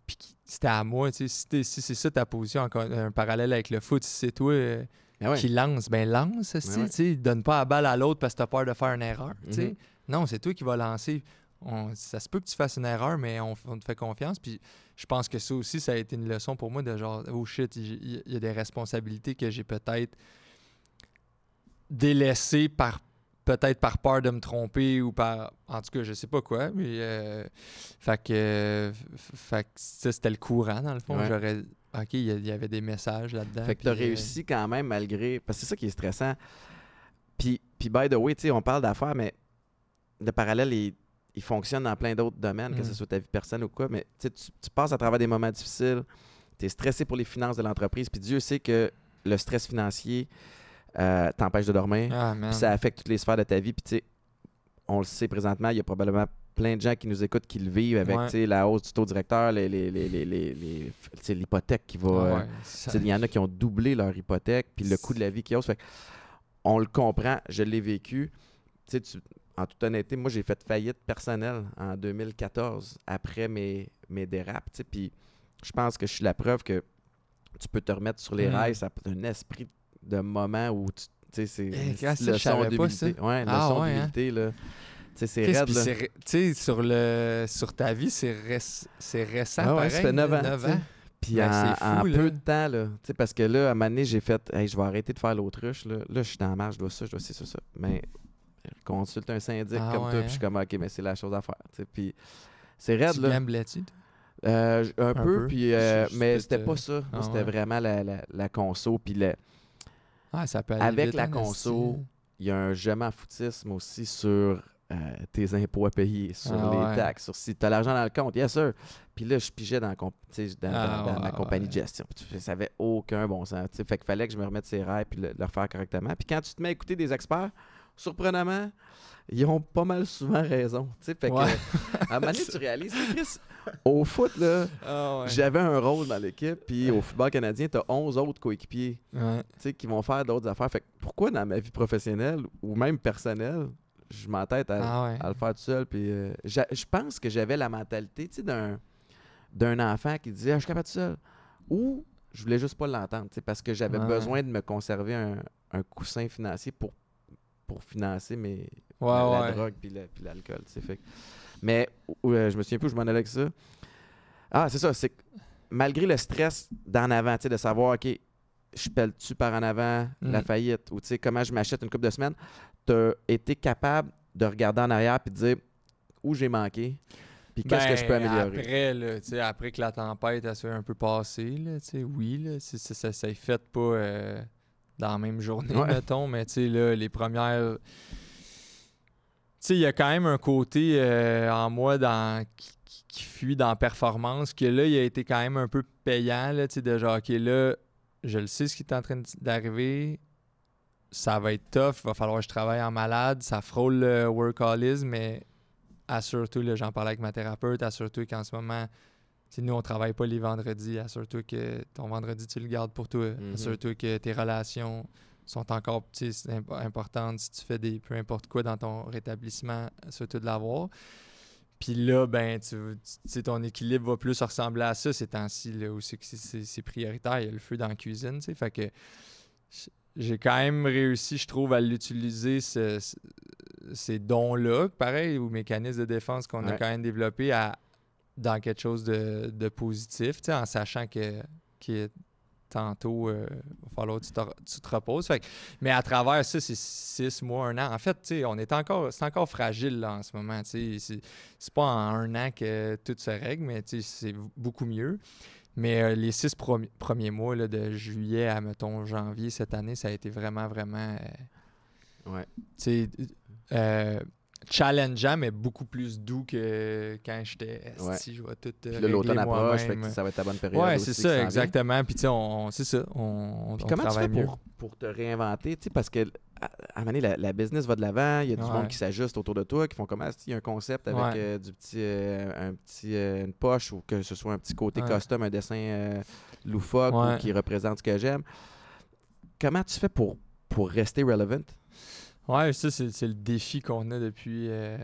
Puis c'était à moi, tu sais. Si, si c'est ça ta position, encore un parallèle avec le foot, si c'est toi euh, ouais. qui lance, ben lance, esti, ouais. tu sais, donne pas la balle à l'autre parce que t'as peur de faire une erreur, tu sais. Mhm. Non, c'est toi qui vas lancer. On- ça se peut que tu fasses une erreur, mais on, on te fait confiance. Puis je pense que ça aussi, ça a été une leçon pour moi de genre, oh shit, il il y, a des responsabilités que j'ai peut-être délaissées par peut-être par peur de me tromper ou par en tout cas je sais pas quoi mais euh, fait que euh, fait que ça c'était le courant dans le fond Ouais. j'aurais ok il y, avait des messages là-dedans Fait que t'as euh, réussi quand même malgré. Parce que c'est ça qui est stressant. Puis, puis by the way, tu sais, on parle d'affaires, mais le parallèle, il, il fonctionne dans plein d'autres domaines, que Mm. ce soit ta vie personnelle ou quoi. Mais tu tu passes à travers des moments difficiles, tu es stressé pour les finances de l'entreprise, puis Dieu sait que le stress financier euh, t'empêche de dormir. ah ça affecte toutes les sphères de ta vie. Puis tu sais, on le sait présentement, il y a probablement plein de gens qui nous écoutent qui le vivent avec Ouais. la hausse du taux directeur, les- les- les- les- les- les- tu sais, l'hypothèque qui va. euh, Ouais, ça- sais, Il y en a qui ont doublé leur hypothèque, puis le coût de la vie qui hausse. Fait on le comprend, je l'ai vécu. Tu- en toute honnêteté, moi, j'ai fait faillite personnelle en 2014 après mes, mes dérapes. Puis je pense que je suis la preuve que tu peux te remettre sur les Mm. rails. Ça a un esprit de moment où tu tu sais, c'est Eh, savais pas ça. d'humilité. Ouais, Ah, leçon ouais, hein? d'humilité, là. Tu sais, c'est raide, là. c'est Tu sais, sur, le... sur ta vie, c'est réc- c'est récent. Ah ouais, pareil, ça fait 9 ans. tu. Puis Ben, en, c'est en fou, peu de temps, là. Tu sais, parce que là, à un moment donné, j'ai fait, hey, je vais arrêter de faire l'autruche. Là, là je suis dans la marge, je dois ça, je dois ci, ça, ça. Mais consulte un syndic Ah comme ouais, toi, puis je suis hein? comme, OK, mais c'est la chose à faire. tu sais. Puis c'est raide, Tu là. toi? Euh, j- un, peu, peu. puis, euh, mais c'était pas ça. Ah c'était ouais. vraiment la, la, la conso. Puis le- Ah, ça peut aller Avec vite, la hein, conso, il y a un je m'en foutisme aussi sur euh, tes impôts à payer, sur Ah les ouais. taxes, sur si tu as l'argent dans le compte. Yes, sir. Puis là, je pigeais dans, la comp- tu sais, dans, Ah dans- dans ma ouais, compagnie de gestion. Ça avait aucun bon sens. tu sais. Fait qu'il fallait que je me remette ses rails puis le, le refaire correctement. Puis quand tu te mets à écouter des experts, surprenamment, ils ont pas mal souvent raison. tu sais. Fait que, à un moment donné, tu réalises, Chris, au foot, là, Ah ouais. j'avais un rôle dans l'équipe. Puis au football canadien, tu as 11 autres coéquipiers Ouais. qui vont faire d'autres affaires. Fait que pourquoi dans ma vie professionnelle ou même personnelle, je m'entête à, Ah ouais. à le faire tout seul. Puis euh, je pense que j'avais la mentalité d'un, d'un enfant qui disait ah, Je suis capable tout seul. Ou je voulais juste pas l'entendre parce que j'avais besoin de me conserver un, un coussin financier pour, pour financer mes, la, drogue puis la- puis l'alcool. Fait que- mais euh, je me souviens plus, je m'en allais avec ça. Ah, c'est ça. C'est que malgré le stress d'en avant, tu sais, de savoir, OK, je pèle-tu par en avant la Mm. faillite? Ou tu sais, comment je m'achète une coupe de semaines, tu as été capable de regarder en arrière puis de dire où j'ai manqué puis qu'est-ce que je peux Ben, améliorer? Après, là, tu sais, après que la tempête elle soit un peu passée, là, tu sais, oui, là, ça s'est fait pas euh, dans la même journée, Ouais. mettons, mais tu sais, là, les premières. Tu sais, il y a quand même un côté euh, en moi dans, qui, qui- qui fuit dans performance, que là, il a été quand même un peu payant, là, tu sais, de genre, OK, là, je le sais ce qui est en train d'arriver, ça va être tough, il va falloir que je travaille en malade, ça frôle le workaholisme, mais assure-toi, là, j'en parlais avec ma thérapeute, assure-toi qu'en ce moment, nous, on travaille pas les vendredis, assure-toi que ton vendredi, tu le gardes pour toi, Mhm. assure-toi que tes relations sont encore imp- importantes si tu fais des peu importe quoi dans ton rétablissement, assure-toi de l'avoir. Puis là, ben, tu, ton équilibre va plus ressembler à ça ces temps-ci, là, où c'est prioritaire. Il y a le feu dans la cuisine, tu sais. Fait que j'ai quand même réussi, je trouve, à l'utiliser, ce- ce- ces dons-là, pareil, ou mécanismes de défense qu'on a quand même développés à, dans quelque chose de, de positif, tu sais, en sachant que, que tantôt, il va falloir que tu te, tu te reposes. Fait que- mais à travers ça, c'est six mois, un an. En fait, on est encore, c'est encore fragile là, en ce moment. C'est, pas en un an que tout se règle, mais c'est beaucoup mieux. Mais euh, les six premiers mois, là, de juillet à, mettons, janvier cette année, ça a été vraiment, vraiment... euh, Ouais. Challengeant, mais beaucoup plus doux que quand j'étais Ouais. si je vais tout euh, Puis là, l'automne approche, fait que ça va être ta bonne période. Ouais, c'est ça, exactement. Puis tu sais, on, c'est ça, on, Puis on comment tu fais mieux. pour, pour te réinventer? tu sais, Parce que à, un moment donné, la, la business va de l'avant, il y a du Ouais. monde qui s'ajuste autour de toi, qui font comment il y a un concept avec Ouais. euh, du petit, euh, un petit, euh, une poche ou que ce soit un petit côté Ouais. custom, un dessin loufoque ou qui représente ce que j'aime. Comment tu fais pour, pour rester relevant? Ouais, ça, c'est c'est le défi qu'on a depuis euh,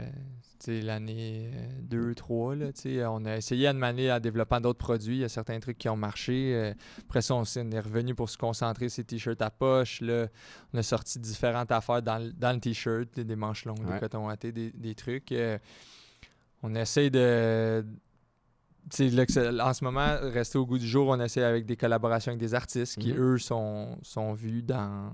l'année 2-3. On a essayé à demander en développant d'autres produits. Il y a certains trucs qui ont marché. euh, après ça, on est revenu pour se concentrer sur les t-shirts à poche. Là, on a sorti différentes affaires dans, le- dans le t-shirt, des- des manches longues, Ouais. des cotons wattés, des, des trucs. euh, on essaye de. là, en ce moment, rester au goût du jour, on essaie avec des collaborations avec des artistes qui, Mhm. eux, sont, sont vus dans.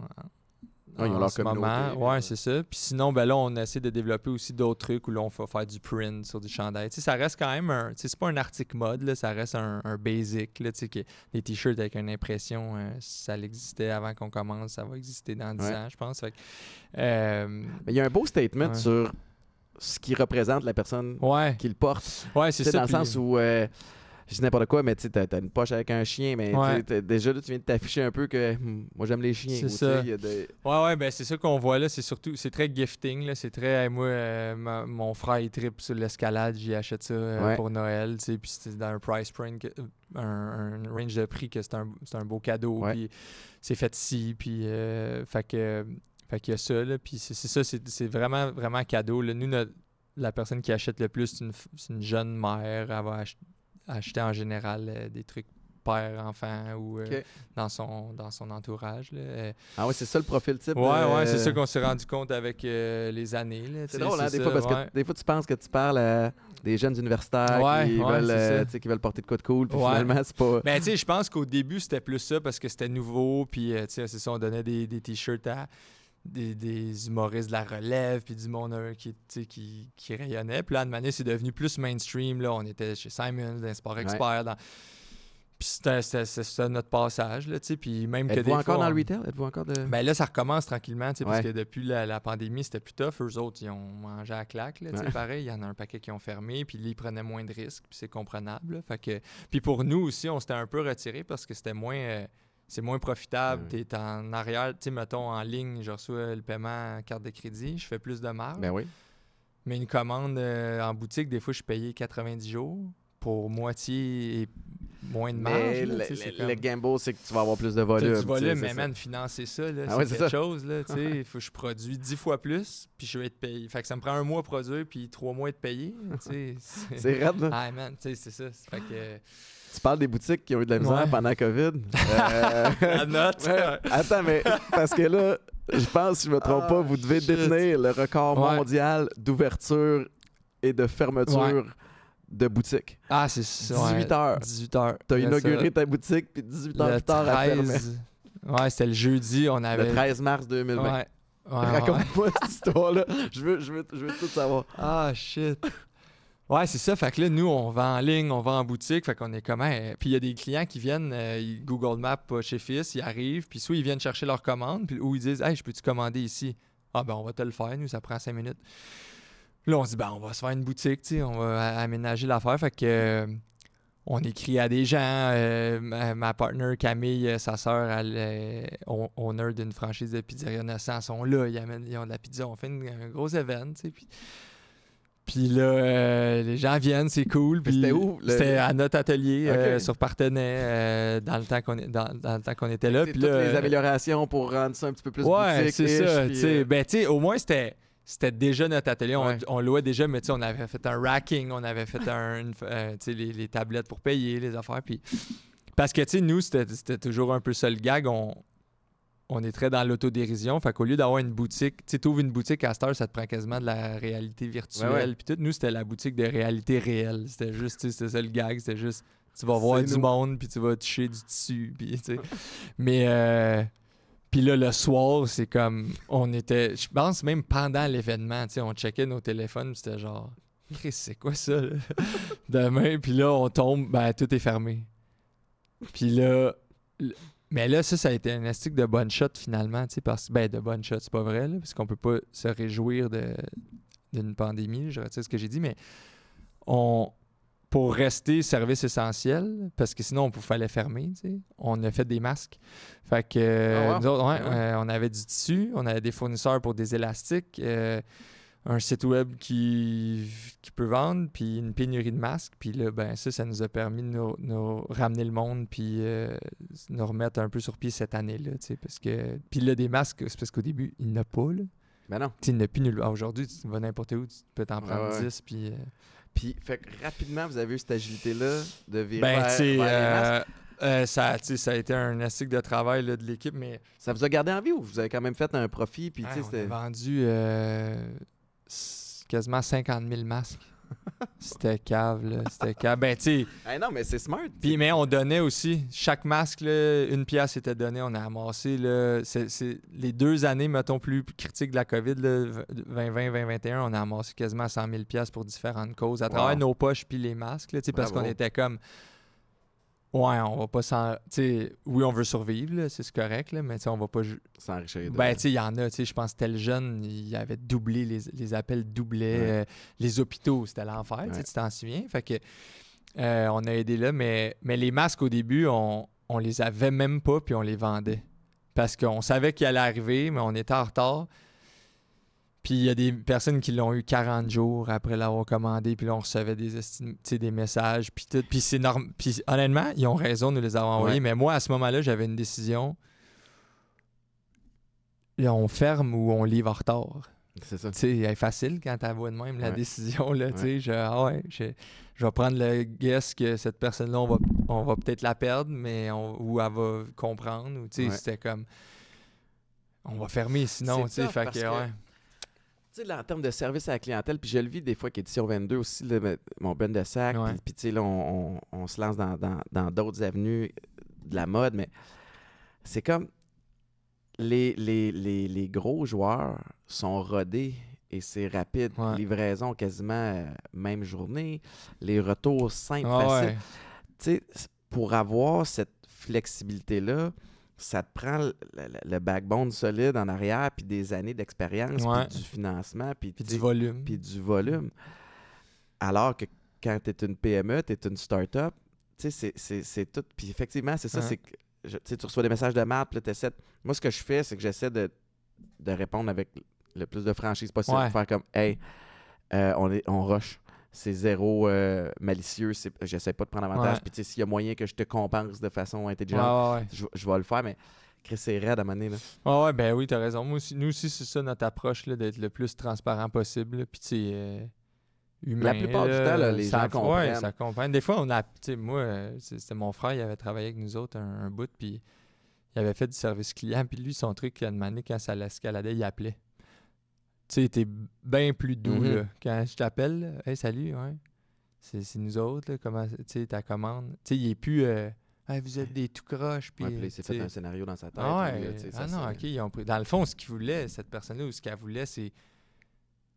Ouais, ils ont en leur ce moment. Ouais, c'est ça. Puis sinon, ben là, on essaie de développer aussi d'autres trucs où là, on va faire du print sur du chandail. Tu sais, ça reste quand même un. Tu sais, c'est pas un article mode, là, ça reste un, un basic. Là, tu sais, que des t-shirts avec une impression, euh, ça existait avant qu'on commence, ça va exister dans 10 Ouais. ans, je pense. Fait euh, il y a un beau statement Ouais. sur ce qui représente la personne qui le porte. ouais, c'est ça. dans le sens où euh, je dis n'importe quoi, mais tu sais, t'as t'as une poche avec un chien, mais Ouais. déjà là, tu viens de t'afficher un peu que hmm, moi j'aime les chiens. C'est ça. sais, il y a des- Ouais, ouais, ben c'est ça qu'on voit là. C'est surtout, c'est très gifting. là. C'est très, hey, moi, euh, ma- mon frère, il tripe sur l'escalade. J'y achète ça euh, Ouais. pour Noël. tu sais, Puis c'est dans un price point, que- un, un range de prix que c'est un, c'est un beau cadeau. Puis c'est fait ici. Puis, euh, fait que, fait qu'il y a ça. Là, puis c'est c'est ça, c'est c'est vraiment, vraiment cadeau. Là. Nous, notre- la personne qui achète le plus, c'est une, c'est une jeune mère. Elle va ach- acheter en général euh, des trucs père-enfant ou euh, dans, son, dans son entourage. Là. Euh, Ah ouais, c'est ça le profil type. De- ouais, c'est ça qu'on s'est rendu compte avec les années. C'est drôle, hein, des ça, fois, parce ouais. que des fois, tu penses que tu parles à des jeunes universitaires Ouais, qui, veulent, qui veulent porter de quoi de cool, puis finalement, c'est pas. Ben, tu sais, je pense qu'au début, c'était plus ça parce que c'était nouveau. Puis, tu sais, c'est ça, on donnait des, des t-shirts à des, des humoristes de la relève, puis du monde euh, qui, qui, qui rayonnait. Puis là, de manière, c'est devenu plus mainstream. Là, on était chez Simon, dans Sport Expert. dans- Puis c'était- notre passage, là. Puis même que des encore fois, dans le retail? Êtes-vous encore de. Ben là, ça recommence tranquillement, tu sais, parce Ouais. que depuis la, la pandémie, c'était plus tough. Eux autres, ils ont mangé à claque, là, Ouais. pareil. Il y en a un paquet qui ont fermé, puis là, ils prenaient moins de risques, puis c'est comprenable. là. Fait que... Puis pour nous aussi, on s'était un peu retiré parce que c'était moins... euh, c'est moins profitable. Ouais. T'es en arrière, tu sais, mettons, en ligne, je reçois le paiement en carte de crédit, je fais plus de marge. Ben oui. Mais une commande euh, en boutique, des fois, je suis payé 90 jours pour moitié et moins de marge. Mais là, le, tu le- comme- le gamble, c'est que tu vas avoir plus de volume. du tu volume, mais man, financer ça, là, Ah c'est c'est quelque ça. chose, là, tu. Il faut que je produis 10 fois plus, puis je vais être payé. Fait que ça me prend un mois à produire, puis trois mois à être payé, tu c'est- raide, là. Ah, man, tu c'est ça. Fait que... Tu parles des boutiques qui ont eu de la misère Ouais. pendant la COVID? Euh, La note. ouais. Attends, mais parce que là, je pense, si je me trompe Ah, pas, vous devez shit. détenir le record Ouais. mondial d'ouverture et de fermeture Ouais. de boutiques. Ah, c'est ça. 18 heures. 18 heures. T'as inauguré ça, ta boutique, puis 18 heures le plus tard, elle fermait. 13. Ouais, c'était le jeudi, on avait... Le 13 mars 2020. Ouais. Ouais, ouais. Raconte-moi cette histoire-là. Je veux, je, veux, je veux tout savoir. Ah, shit. Ouais, c'est ça. Fait que là, nous, on va en ligne, on va en boutique. Fait qu'on est comment? Puis il y a des clients qui viennent, euh, Google Maps chez Fils, ils arrivent, puis soit ils viennent chercher leur commande, puis ou ils disent Hey, je peux-tu commander ici? Ah, ben, on va te le faire, nous, ça prend cinq minutes. Là, on se dit, ben, on va se faire une boutique, tu on va aménager l'affaire. Fait que. euh, on écrit à des gens. euh, ma, ma Camille, sa sœur, elle est owner d'une franchise de pizzeria Innocent, sont là, ils, ils ont de la pizza, on fait un gros événement. Puis, puis là, euh, les gens viennent, c'est cool. Puis c'était où, le- C'était à notre atelier euh, sur Partenay euh, dans le temps qu'on est- dans, dans le temps qu'on était là. Puis toutes là, les améliorations pour rendre ça un petit peu plus Ouais, c'est ça. Ben, tu sais, au moins, c'était. C'était déjà notre atelier, on, Ouais. on louait déjà, mais tu sais, on avait fait un racking, on avait fait un, une- euh, les, les tablettes pour payer, les affaires. Puis... Parce que, tu sais, nous, c'était c'était toujours un peu ça le gag. On, on est très dans l'autodérision. Fait qu'au lieu d'avoir une boutique, tu ouvres une boutique à cette heure, ça te prend quasiment de la réalité virtuelle. Puis tout, nous, c'était la boutique de réalité réelle. C'était juste, tu sais, c'était ça le gag. C'était juste, tu vas voir du nous. monde, puis tu vas toucher du tissu. Puis, tu sais. Mais, euh, puis là, le soir, c'est comme, on était, je pense même pendant l'événement, tu sais, on checkait nos téléphones, c'était genre, Chris, c'est quoi ça, là? Demain, puis là, on tombe, ben, tout est fermé. Puis là, mais là, ça, ça a été un astic de bonne shot finalement, tu sais, parce ben, de bonne shot, c'est pas vrai, là, parce qu'on peut pas se réjouir de- d'une pandémie, je retire ce que j'ai dit, mais on, pour rester service essentiel, parce que sinon, on fallait fermer, tu sais, on a fait des masques. Fait que, euh, Ah nous autres, ouais, ouais. euh, on avait du tissu, on avait des fournisseurs pour des élastiques, euh, un site web qui, qui peut vendre, puis une pénurie de masques. Puis là, ben ça, ça nous a permis de nous, nous ramener le monde, puis euh, nous remettre un peu sur pied cette année-là, tu sais, parce que... Puis là, des masques, c'est parce qu'au début, il n'y en a pas, là. Ben non. Tu a plus nulle part. Aujourd'hui, tu vas n'importe où, tu peux t'en prendre ouais. 10, puis... euh, Puis, fait que rapidement, vous avez eu cette agilité-là de virer Ben, vers, vers euh, ça, ça a été un astic de travail là, de l'équipe, mais Ça vous a gardé en vie ou vous avez quand même fait un profit? Puis, Ouais, on a vendu euh, quasiment 50 000 masques. C'était cave, là. C'était cave. Ben, tu sais, Ah non, mais c'est smart. puis, mais on donnait aussi. Chaque masque, là, une pièce était donnée. On a amassé, là. C'est, c'est les deux années, mettons, plus critiques de la COVID, là, 2020, 2021, on a amassé quasiment 100 000 pièces pour différentes causes à Wow. travers nos poches puis les masques, là, parce qu'on était comme. Ouais, on va pas s'en. Oui, on veut survivre, c'est correct, là, mais on va pas. S'enrichir. ben, tu sais, il y en a, je pense que tel jeune, il avait doublé, les, les appels doublaient, Ouais. euh, les hôpitaux, c'était l'enfer, Ouais. tu t'en souviens? Fait que, Euh, on a aidé là, mais, mais les masques au début, on, on les avait même pas, puis on les vendait. Parce qu'on savait qu'il allait arriver, mais on était en retard. Puis il y a des personnes qui l'ont eu 40 jours après l'avoir commandé, puis là, on recevait des, des messages, puis tout. Puis c'est normal. Puis honnêtement, ils ont raison de nous les avoir envoyés, Ouais. mais moi, à ce moment-là, j'avais une décision. Là, on ferme ou on livre en retard. C'est ça. Tu sais, elle est facile quand tu de même la Ouais. décision. Là, tu Ouais. sais, je, ah ouais, je, je vais prendre le guess que cette personne-là, on va, on va peut-être la perdre, mais on, ou elle va comprendre. Ou, tu sais, c'était comme. On va fermer sinon. Tu sais, fait que, sais, là, en termes de service à la clientèle, puis je le vis des fois qu'Édition 22 aussi, ben, mon ben de sac, Ouais. puis- tu sais, là, on, on- on se lance dans dans- dans d'autres avenues de la mode, mais c'est comme les, les, les, les gros joueurs sont rodés et c'est rapide. Ouais. Livraison quasiment euh, même journée, les retours simples, Ah faciles. ouais. Tu sais, pour avoir cette flexibilité-là, ça te prend le, le- le backbone solide en arrière, puis des années d'expérience, puis du financement, puis du volume. puis du volume. Alors que quand tu es une PME, tu es une start-up, tu sais, c'est- tout. Puis effectivement, c'est ça, Ouais. c'est que je- tu reçois des messages de marque, puis là, t'essaies de- Moi, ce que je fais, c'est que j'essaie de, de répondre avec le plus de franchise possible. Ouais. Faire comme, hey, euh, on, est, on rush. C'est zéro euh, malicieux. J'essaie pas de prendre avantage. Puis, tu sais, s'il y a moyen que je te compense de façon intelligente, je, je vais le faire, mais Chris, c'est raide à donné, là. Ouais, ouais, ben oui, t'as raison. Moi aussi, nous aussi, c'est ça notre approche, d'être le plus transparent possible. là. Puis, tu sais, euh, humain. La plupart du temps, là, les ça, gens comprennent. Ouais, ça. Des fois, on a. Tu sais, moi, euh, c'est- c'était mon frère, il avait travaillé avec nous autres un, un bout, puis il avait fait du service client. Puis lui, son truc, à demander quand ça l'escaladait, il appelait. Tu sais, était bien plus doux, Mhm. là. Quand je t'appelle, hey, salut, ouais. C'est nous autres, là, comment, tu sais, ta commande. Tu sais, il est plus. euh, vous êtes des tout croches, puis. Ouais, il s'est fait un scénario dans sa tête. ah lui, là, ça, ah non, ok. ils ont pris- Dans le fond, ce qu'il voulait, cette personne-là, ou ce qu'elle voulait, c'est.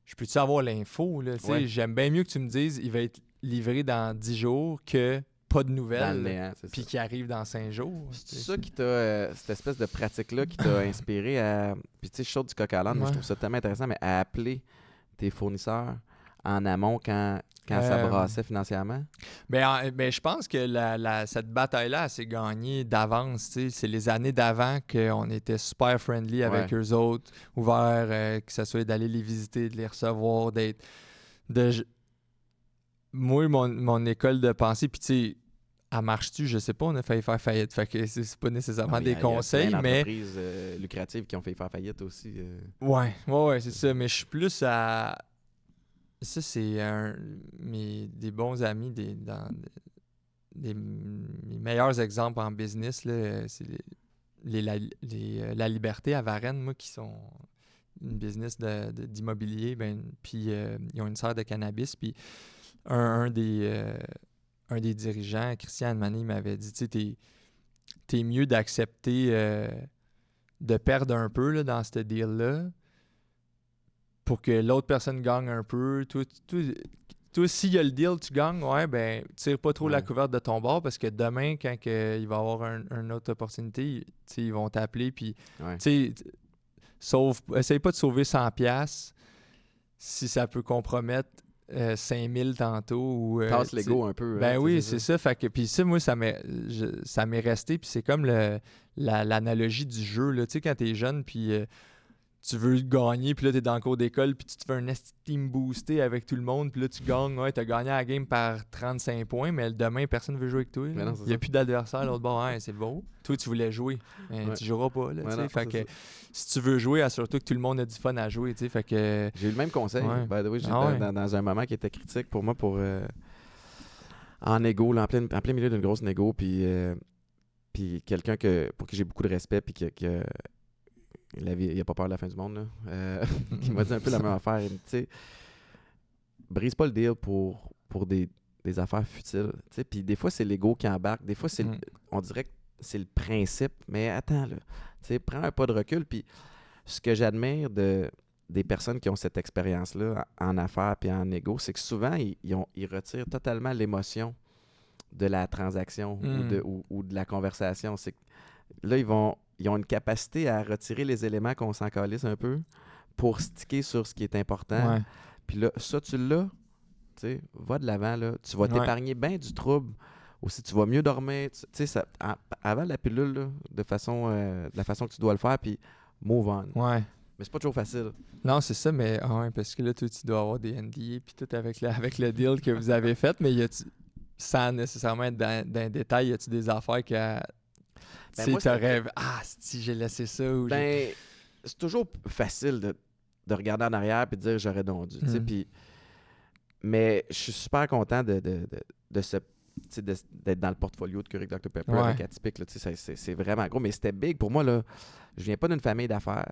Je peux-tu avoir l'info, là? Tu sais, Ouais. J'aime bien mieux que tu me dises, il va être livré dans 10 jours que pas de nouvelles, puis ça. qu'il arrive dans 5 jours. C'est ça qui t'a, euh, cette espèce de pratique-là qui t'a inspiré à. Puis tu sais, je saute du coq à l'âne, mais je Ouais. trouve ça tellement intéressant, mais à appeler tes fournisseurs en amont quand, quand ça Euh, brassait financièrement? En- ben, je pense que la, la- cette bataille-là, elle s'est gagnée d'avance. tu sais. C'est les années d'avant qu'on était super friendly avec eux autres, ouverts, euh, que ce soit d'aller les visiter, de les recevoir, d'être. De... Moi, mon, mon école de pensée, puis tu sais, elle marche-tu? Je sais pas, on a failli faire faillite. Fait que c'est pas nécessairement Ah, y des a- il y a conseils, plein mais. d'entreprises, euh, lucratives qui ont failli faire faillite aussi. euh. Ouais, ouais, ouais, c'est ça. Mais je suis plus à. Ça, c'est un. Mes, des bons amis, des, dans, des, mes meilleurs exemples en business, là, c'est les, les- la, les, euh, La Liberté à Varennes, moi, qui sont une business de- de- d'immobilier, ben, puis euh, ils ont une serre de cannabis, puis un, un des, euh, un des dirigeants, Christian Mané, m'avait dit, tu sais, t'es mieux d'accepter euh, de perdre un peu là, dans ce deal-là pour que l'autre personne gagne un peu. Toi, toi, toi, s'il y a le deal, tu gagnes, ouais, ben, tire pas trop la couverte de ton bord parce que demain, quand que il va y avoir un- une autre opportunité, ils vont t'appeler. Puis, Ouais. tu sais, essaye pas de sauver 100$ piastres si ça peut compromettre euh, 5000 tantôt. Ou, euh, Tasse l'ego un peu. ben hein, oui, tu sais, c'est ça. Fait que, puis ça, moi, ça m'est, je- ça m'est resté. Puis c'est comme le, la- l'analogie du jeu. Là. Tu sais, quand t'es jeune, puis euh, tu veux gagner, puis là, t'es dans le cours d'école, puis tu te fais un team boosté avec tout le monde, puis là, tu gagnes. Ouais, t'as gagné la game par 35 points, mais demain, personne veut jouer avec toi. non, Il n'y a plus d'adversaire l'autre bord. Ouais, c'est beau. Toi, tu voulais jouer. Mais Ouais. tu joueras pas. Là, Ouais, tu sais. non, fait que si tu veux jouer, assure-toi que tout le monde a du fun à jouer. tu. Fait que. J'ai eu le même conseil. Ouais. by the way, Ah dans, dans un moment qui était critique pour moi, pour euh, en égo, là, en, plein, en plein milieu d'une grosse négo, puis, euh, puis quelqu'un que, pour qui j'ai beaucoup de respect, puis que, que la vie, il a pas peur de la fin du monde, là, euh, qui m'a dit un peu la même affaire. Il tu sais, brise pas le deal pour, pour des, des affaires futiles. tu sais. Puis des fois, c'est l'ego qui embarque. Des fois, c'est Mm. on dirait que c'est le principe. Mais attends, là. Tu sais, prends un pas de recul. Puis ce que j'admire de, des personnes qui ont cette expérience-là en affaires puis en égo, c'est que souvent, ils, ils ont- ils retirent totalement l'émotion de la transaction ou, Mm. de, ou, ou de la conversation. C'est là, ils vont ils ont une capacité à retirer les éléments qu'on s'en calisse un peu pour sticker sur ce qui est important. Ouais. Puis là, ça, tu l'as, tu sais, va de l'avant, là. Tu vas Ouais. t'épargner bien du trouble. Aussi, tu vas mieux dormir. Tu tu sais, ça- avant la pilule, là, de, façon, euh, de la façon que tu dois le faire, puis move on. Ouais. Mais c'est pas toujours facile. Non, c'est ça, mais ah parce que là, toi, tu dois avoir des NDA puis tout avec le, avec le deal que vous avez fait, mais y a-tu, sans nécessairement être dans, dans le détail, y a-tu des affaires que Ben, c'était- t'aurais ah si j'ai laissé ça ou Ben, c'est toujours facile de, de regarder en arrière et de dire j'aurais donc dû. puis- mais je suis super content de, de, de, de ce- d'être dans le portfolio de Keurig Dr Pepper Ouais. avec Atypique. c'est- vraiment gros, mais c'était big. Pour moi, là, je viens pas d'une famille d'affaires.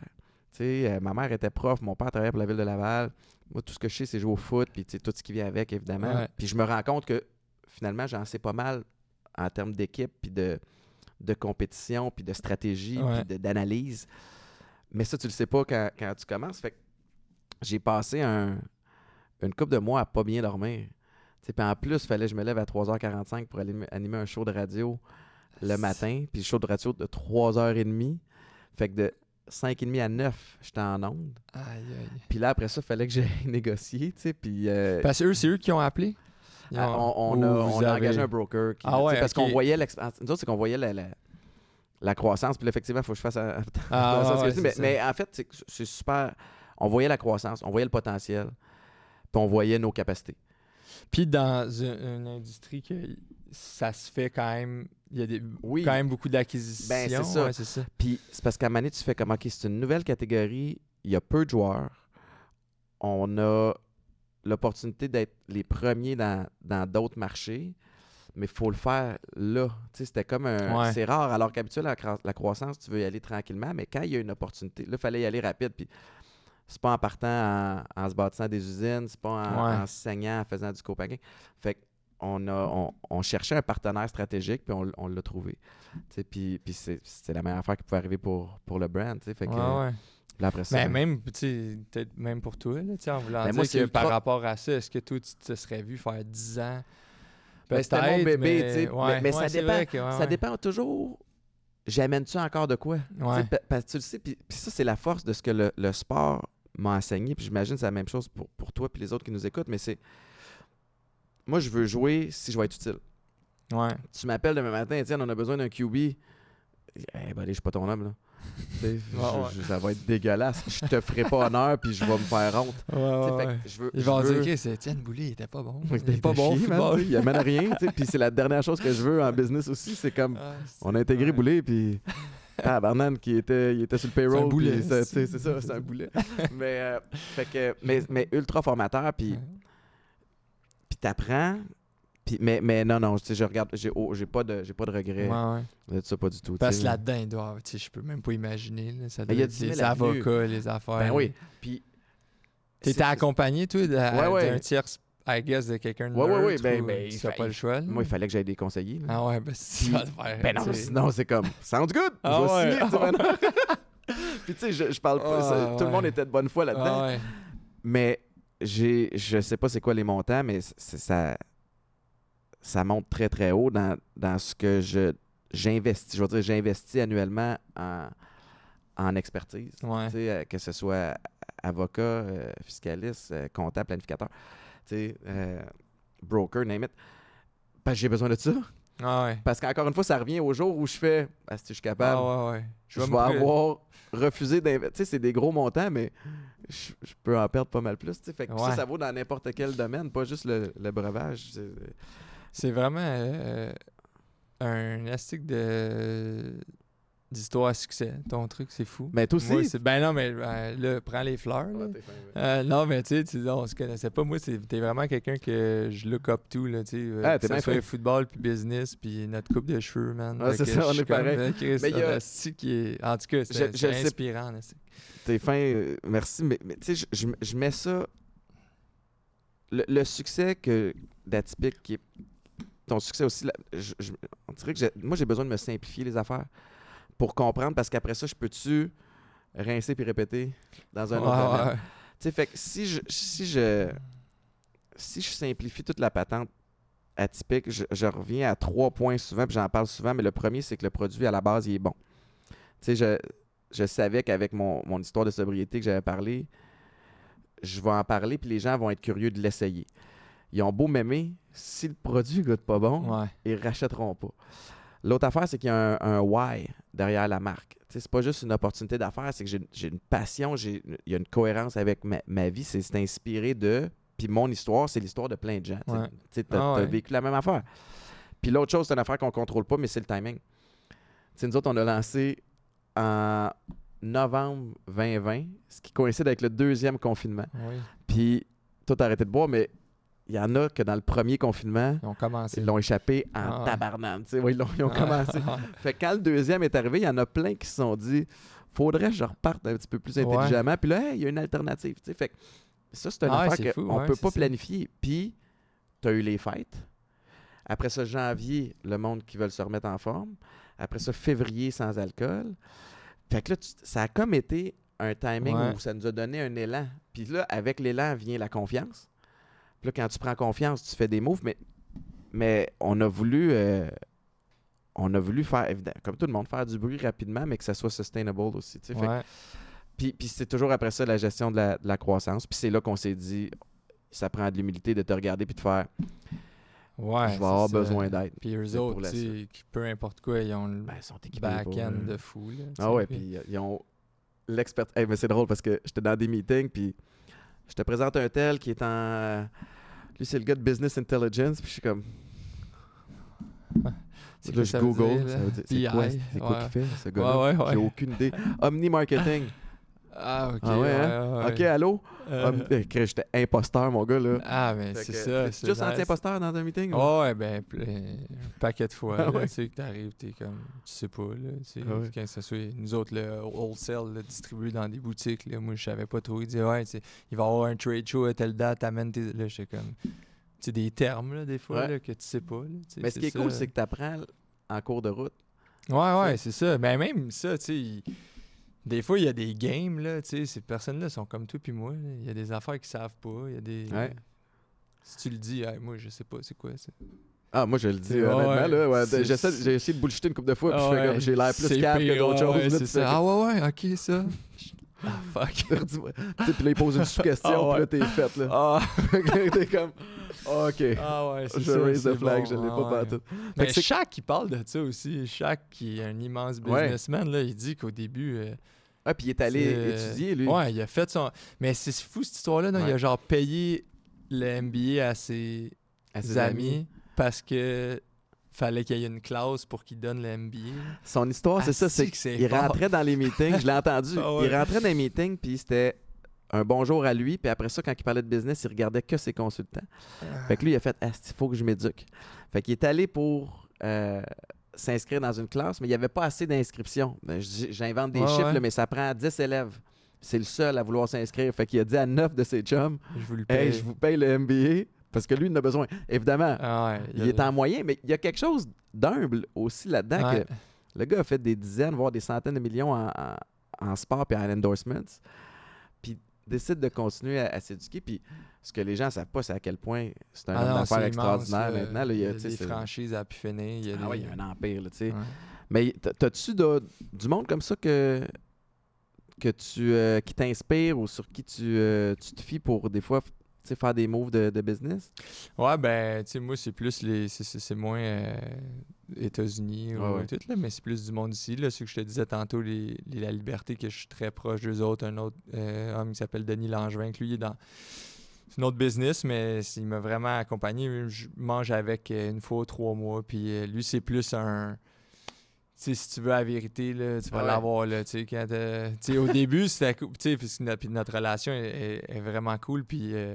Euh, ma mère était prof, mon père travaillait pour la ville de Laval. Moi, tout ce que je sais, c'est jouer au foot, puis tout ce qui vient avec, évidemment. Puis je me rends compte que finalement, j'en sais pas mal en termes d'équipe, puis de, de compétition, puis de stratégie, Ouais. puis d'analyse. Mais ça, tu le sais pas quand, quand tu commences. Fait que j'ai passé un, une couple de mois à pas bien dormir. Puis en plus, il fallait que je me lève à 3h45 pour aller animer un show de radio le matin. Puis le show de radio de 3h30. Fait que de 5h30 à 9, j'étais en onde. Aïe, aïe. Puis là, après ça, il fallait que j'aille négocier. Puis euh, Parce que eux, c'est eux qui ont appelé? Ah, on, a, on engagé un broker. Qui, Ah ouais, parce qu'on voyait l'expérience. Nous autres, c'est qu'on voyait la, la, la croissance. Puis là, effectivement, il faut que je fasse. un- Ah, ouais, mais, en fait, c'est super. On voyait la croissance, on voyait le potentiel, puis on voyait nos capacités. Puis dans une, une industrie que ça se fait quand même, il y a des, Oui. quand même beaucoup d'acquisitions. Ben, c'est ça. ouais, c'est ça. Puis c'est parce qu'à donné, tu fais comme, OK, c'est une nouvelle catégorie, il y a peu de joueurs, on a l'opportunité d'être les premiers dans dans d'autres marchés, mais il faut le faire là. C'était comme un... Ouais. C'est rare, alors qu'habituellement, la, la croissance, tu veux y aller tranquillement, mais quand il y a une opportunité, là, il fallait y aller rapide, puis c'est pas en partant en, en se bâtissant des usines, c'est pas en, Ouais. en se saignant, en faisant du copain. Fait on, a, on, on cherchait un partenaire stratégique, puis on, on l'a trouvé. Puis, puis c'est, la meilleure affaire qui pouvait arriver pour, pour le brand. Fait que, Ouais, après ça, Mais même, pour toi, là, en voulant Ben, dire moi, que par rapport à ça, est-ce que toi, tu te serais vu faire 10 ans? Ben, c'était mon bébé, mais- tu sais. ouais, Mais- mais ça ouais, dépend- vrai que- ouais, ça dépend toujours. J'amène-tu encore de quoi? Parce que tu le sais, puis, puis ça, c'est la force de ce que le, le sport m'a enseigné. Puis j'imagine que c'est la même chose pour, pour toi et les autres qui nous écoutent, mais c'est. Moi, je veux jouer si je vais être utile. Ouais. Tu m'appelles demain matin, Étienne, on a besoin d'un QB. Eh ben, allez, je suis pas ton homme, là. Je- Ouais, ça va être dégueulasse. Je te ferai pas honneur, puis je vais me faire honte. Ouais, ouais. je veux. Ils vont dire, OK, c'est Étienne Boulay, il était pas bon. Il Il était pas bon chier, man, il amène rien. Puis c'est la dernière chose que je veux en business aussi. C'est comme. Ah, On a intégré. Boulet, puis. Ah, Barnan qui était, il était sur le payroll. C'est un boulet, puis ça- c'est- tu sais, C'est ça, c'est un boulet. mais, euh, fait que, mais, mais ultra formateur, puis puis t'apprends. Puis, mais, mais non, non, je regarde, j'ai oh, j'ai pas, de- j'ai pas de regrets Ouais, ouais. de ça, pas du tout. Parce que là-dedans, il doit je peux même pas imaginer. Là, ça doit y a être 10 000 les avocats, les affaires. Ben oui. Puis. T'étais accompagné, toi, de- Ouais, ouais. d'un tiers, I guess, de quelqu'un de Ouais, ouais, ouais, ben- ben, tu fa- pas le choix. là? Moi, il fallait que j'aille des conseillers. là. Ah ouais, ben si faire. Ben non, sinon, c'est comme, sounds good, Ah je vais signer, tu maintenant. Puis, tu sais, je, je parle pas, Ah ça- tout le monde était de bonne foi là-dedans. Ah. Mais j'ai, je sais pas c'est quoi les montants, mais ça, ça monte très très haut dans, dans ce que je j'investis. Je veux dire, j'investis annuellement en, en expertise. Ouais. Euh, que ce soit avocat, euh, fiscaliste, euh, comptable, planificateur, broker, name it. Parce que j'ai besoin de ça. Ah ouais. Parce qu'encore une fois, ça revient au jour où je fais, ah, si je suis capable, Ah ouais, je vais avoir refusé d'investir. C'est des gros montants, mais je, je peux en perdre pas mal plus. Fait que ça, ça vaut dans n'importe quel domaine, pas juste le, le breuvage. C'est vraiment euh, un astic de d'histoire à succès. Ton truc, c'est fou. Mais toi aussi. Moi, ben non, mais euh, là, prends les fleurs. là. Ah, t'es fin, ouais. Euh, non, mais tu sais, on se connaissait pas. Moi, c'est- t'es vraiment quelqu'un que je look up to, là, tu sais. euh, Ah, ça soit football puis business puis notre coupe de cheveux, man. Ah, c'est ça, on est pareil. Chris, Mais il y a- qui est... En tout cas, c'est inspirant. T'es fin, euh, merci. Mais, mais tu sais, je, je- je mets ça. Le, le succès que d'atypique, qui est ton succès aussi, là, je- je- on dirait que moi j'ai besoin de me simplifier les affaires pour comprendre parce qu'après ça, je peux-tu rincer puis répéter dans un autre domaine? Tu sais, fait que si je, si je si je simplifie toute la patente atypique, je, je reviens à trois points souvent, puis j'en parle souvent, mais le premier, c'est que le produit à la base, il est bon. Tu sais, je, je savais qu'avec mon, mon histoire de sobriété que j'avais parlé, je vais en parler, puis les gens vont être curieux de l'essayer. Ils ont beau m'aimer, si le produit goûte pas bon, Ouais. ils rachèteront pas. L'autre affaire, c'est qu'il y a un, un why derrière la marque. C'est pas juste une opportunité d'affaires, c'est que j'ai- une passion, il y a une cohérence avec ma, ma vie, c'est inspiré de. Puis mon histoire, c'est l'histoire de plein de gens. Ouais. Tu t'as Ah vécu la même affaire. Puis l'autre chose, c'est une affaire qu'on contrôle pas, mais c'est le timing. Tu sais, nous autres, on a lancé en novembre 2020, ce qui coïncide avec le deuxième confinement. Oui. Puis tout a arrêté de boire, mais il y en a que dans le premier confinement, Ils ont commencé. ils l'ont échappé en Ah tabarnane. Ouais, ils, l'ont- ils ont Ah, commencé. Fait que quand le deuxième est arrivé, il y en a plein qui se sont dit faudrait que je reparte un petit peu plus intelligemment. Puis là, hey, il y a une alternative. Fait que ça, c'est une Ah affaire qu'on ne peut pas ça. planifier. Puis, tu as eu les fêtes. Après ça, janvier, le monde qui veut se remettre en forme. Après ça, février, sans alcool. Fait que là, tu- ça a comme été un timing Ouais. où ça nous a donné un élan. Puis là, avec l'élan vient la confiance. Puis là, quand tu prends confiance, tu fais des moves. Mais, mais on a voulu... euh, on a voulu faire, évidemment, comme tout le monde, faire du bruit rapidement, mais que ça soit sustainable aussi. tu sais. Fait que- Ouais. puis, puis c'est toujours après ça la gestion de la, de la croissance. Puis c'est là qu'on s'est dit, ça prend de l'humilité de te regarder puis de faire, Ouais, je vais avoir ça. besoin d'aide. Puis eux autres, qui- peu importe quoi, ils ont le Ben, pour, back-end euh, de fou. Là, Ah ouais, puis- puis euh, ils ont l'expert. Hey, mais c'est drôle parce que j'étais dans des meetings, puis je te présente un tel qui est en. Lui, c'est le gars de Business Intelligence, puis je suis comme. C'est Là, je Google, c'est quoi, c'est quoi ouais. qu'il fait, ce gars-là? Ouais, ouais, J'ai ouais. aucune idée. Omni Marketing. Ah, ok. Ah ouais, hein? Ok, allô? Euh, Chris, J'étais imposteur, mon gars, là. Ah, mais c'est ça. t'es-tu c'est juste nice. anti-imposteur dans un meeting? Ah ouais, ben, un paquet de fois. Ah là? Tu sais, que t'arrives, t'es comme, tu sais pas, là. Tu sais, Ah quand ça soit, nous autres, le wholesale, là, distribué dans des boutiques, là, moi, je savais pas trop. Ils disaient, ouais, tu il va y avoir un trade show à telle date, t'amènes tes. Là, j'étais comme, tu sais, des termes, là, des fois, là, que tu sais pas, là. tu Mais ce qui est cool, c'est que tu apprends en cours de route. Ouais, ouais, c'est ça. Mais même ça, tu sais, il- des fois, il y a des games, là, tu sais, ces personnes-là sont comme toi puis moi. Il y a des affaires qu'ils savent pas. Il y a des. Ouais. Si tu le dis, Hey, moi, je sais pas, c'est quoi ça. Ah, moi, je le dis, honnêtement. ouais. Là, ouais, C'est- j'essaie- j'ai essayé de bullshiter une couple de fois, puis je fais ouais, comme j'ai l'air plus calme que d'autres choses. là, tu Ah ouais, ouais, ok, ça. ah, fuck. Puis là, il pose une sous-question, Ah ouais. puis là, t'es faite. Là. Ah, T'es comme, OK. ah ouais, c'est je ça. raise the flag, bon. je l'ai Ah pas ouais. Mais c'est- Shaq, qui parle de ça aussi. Shaq, qui est un immense Ouais. businessman, là, il dit qu'au début. euh, Ah, puis il est allé étudier, lui. Ouais, il a fait son. Mais c'est fou cette histoire-là. non? Il a genre payé le MBA à ses, à ses amis, parce que fallait qu'il y ait une classe pour qu'il donne le MBA. Son histoire, c'est ça, Asti c'est qu'il rentrait dans les meetings, je l'ai entendu, Ah ouais. il rentrait dans les meetings, puis c'était un bonjour à lui, puis après ça, quand il parlait de business, il regardait que ses consultants. Fait que lui, il a fait Ah, il faut que je m'éduque. Fait qu'il est allé pour euh, s'inscrire dans une classe, mais il n'y avait pas assez d'inscriptions. J'invente des chiffres, ouais. là, mais ça prend 10 élèves. C'est le seul à vouloir s'inscrire. Fait qu'il a dit à 9 de ses chums Je vous le Hey, paye. je vous paye le MBA parce que lui, il en a besoin. Évidemment, Ah ouais, il est en moyen, mais il y a quelque chose d'humble aussi là-dedans. Ouais. le gars a fait des dizaines, voire des centaines de millions en, en- en sport et en endorsements. Décide de continuer à, à s'éduquer. Puis ce que les gens ne savent pas, c'est à quel point c'est un Ah homme d'affaires extraordinaire maintenant. là, il y a, des franchises à pu finir. Il y a Ah ouais, il y a un empire, là. Ouais. Mais t'as-tu du monde comme ça que, que tu, euh, qui t'inspire ou sur qui tu, euh, tu te fies pour des fois sais, faire des moves de, de business? Ouais, ben, tu sais, moi, c'est plus les. c'est- moins euh, États-Unis ou Ouais, tout, là, mais c'est plus du monde ici. Là, ce que je te disais tantôt, les, les- la liberté, que je suis très proche d'eux autres. Un autre euh, homme qui s'appelle Denis Langevin, que lui, il est dans. C'est un autre business, mais il m'a vraiment accompagné. Je mange avec euh, une fois trois mois, puis lui, c'est plus un. Tu sais, si tu veux la vérité, là, tu vas ouais. l'avoir, là, tu sais, quand t'as- tu sais, au début, c'était cool, puis notre relation est, est- est vraiment cool, puis euh,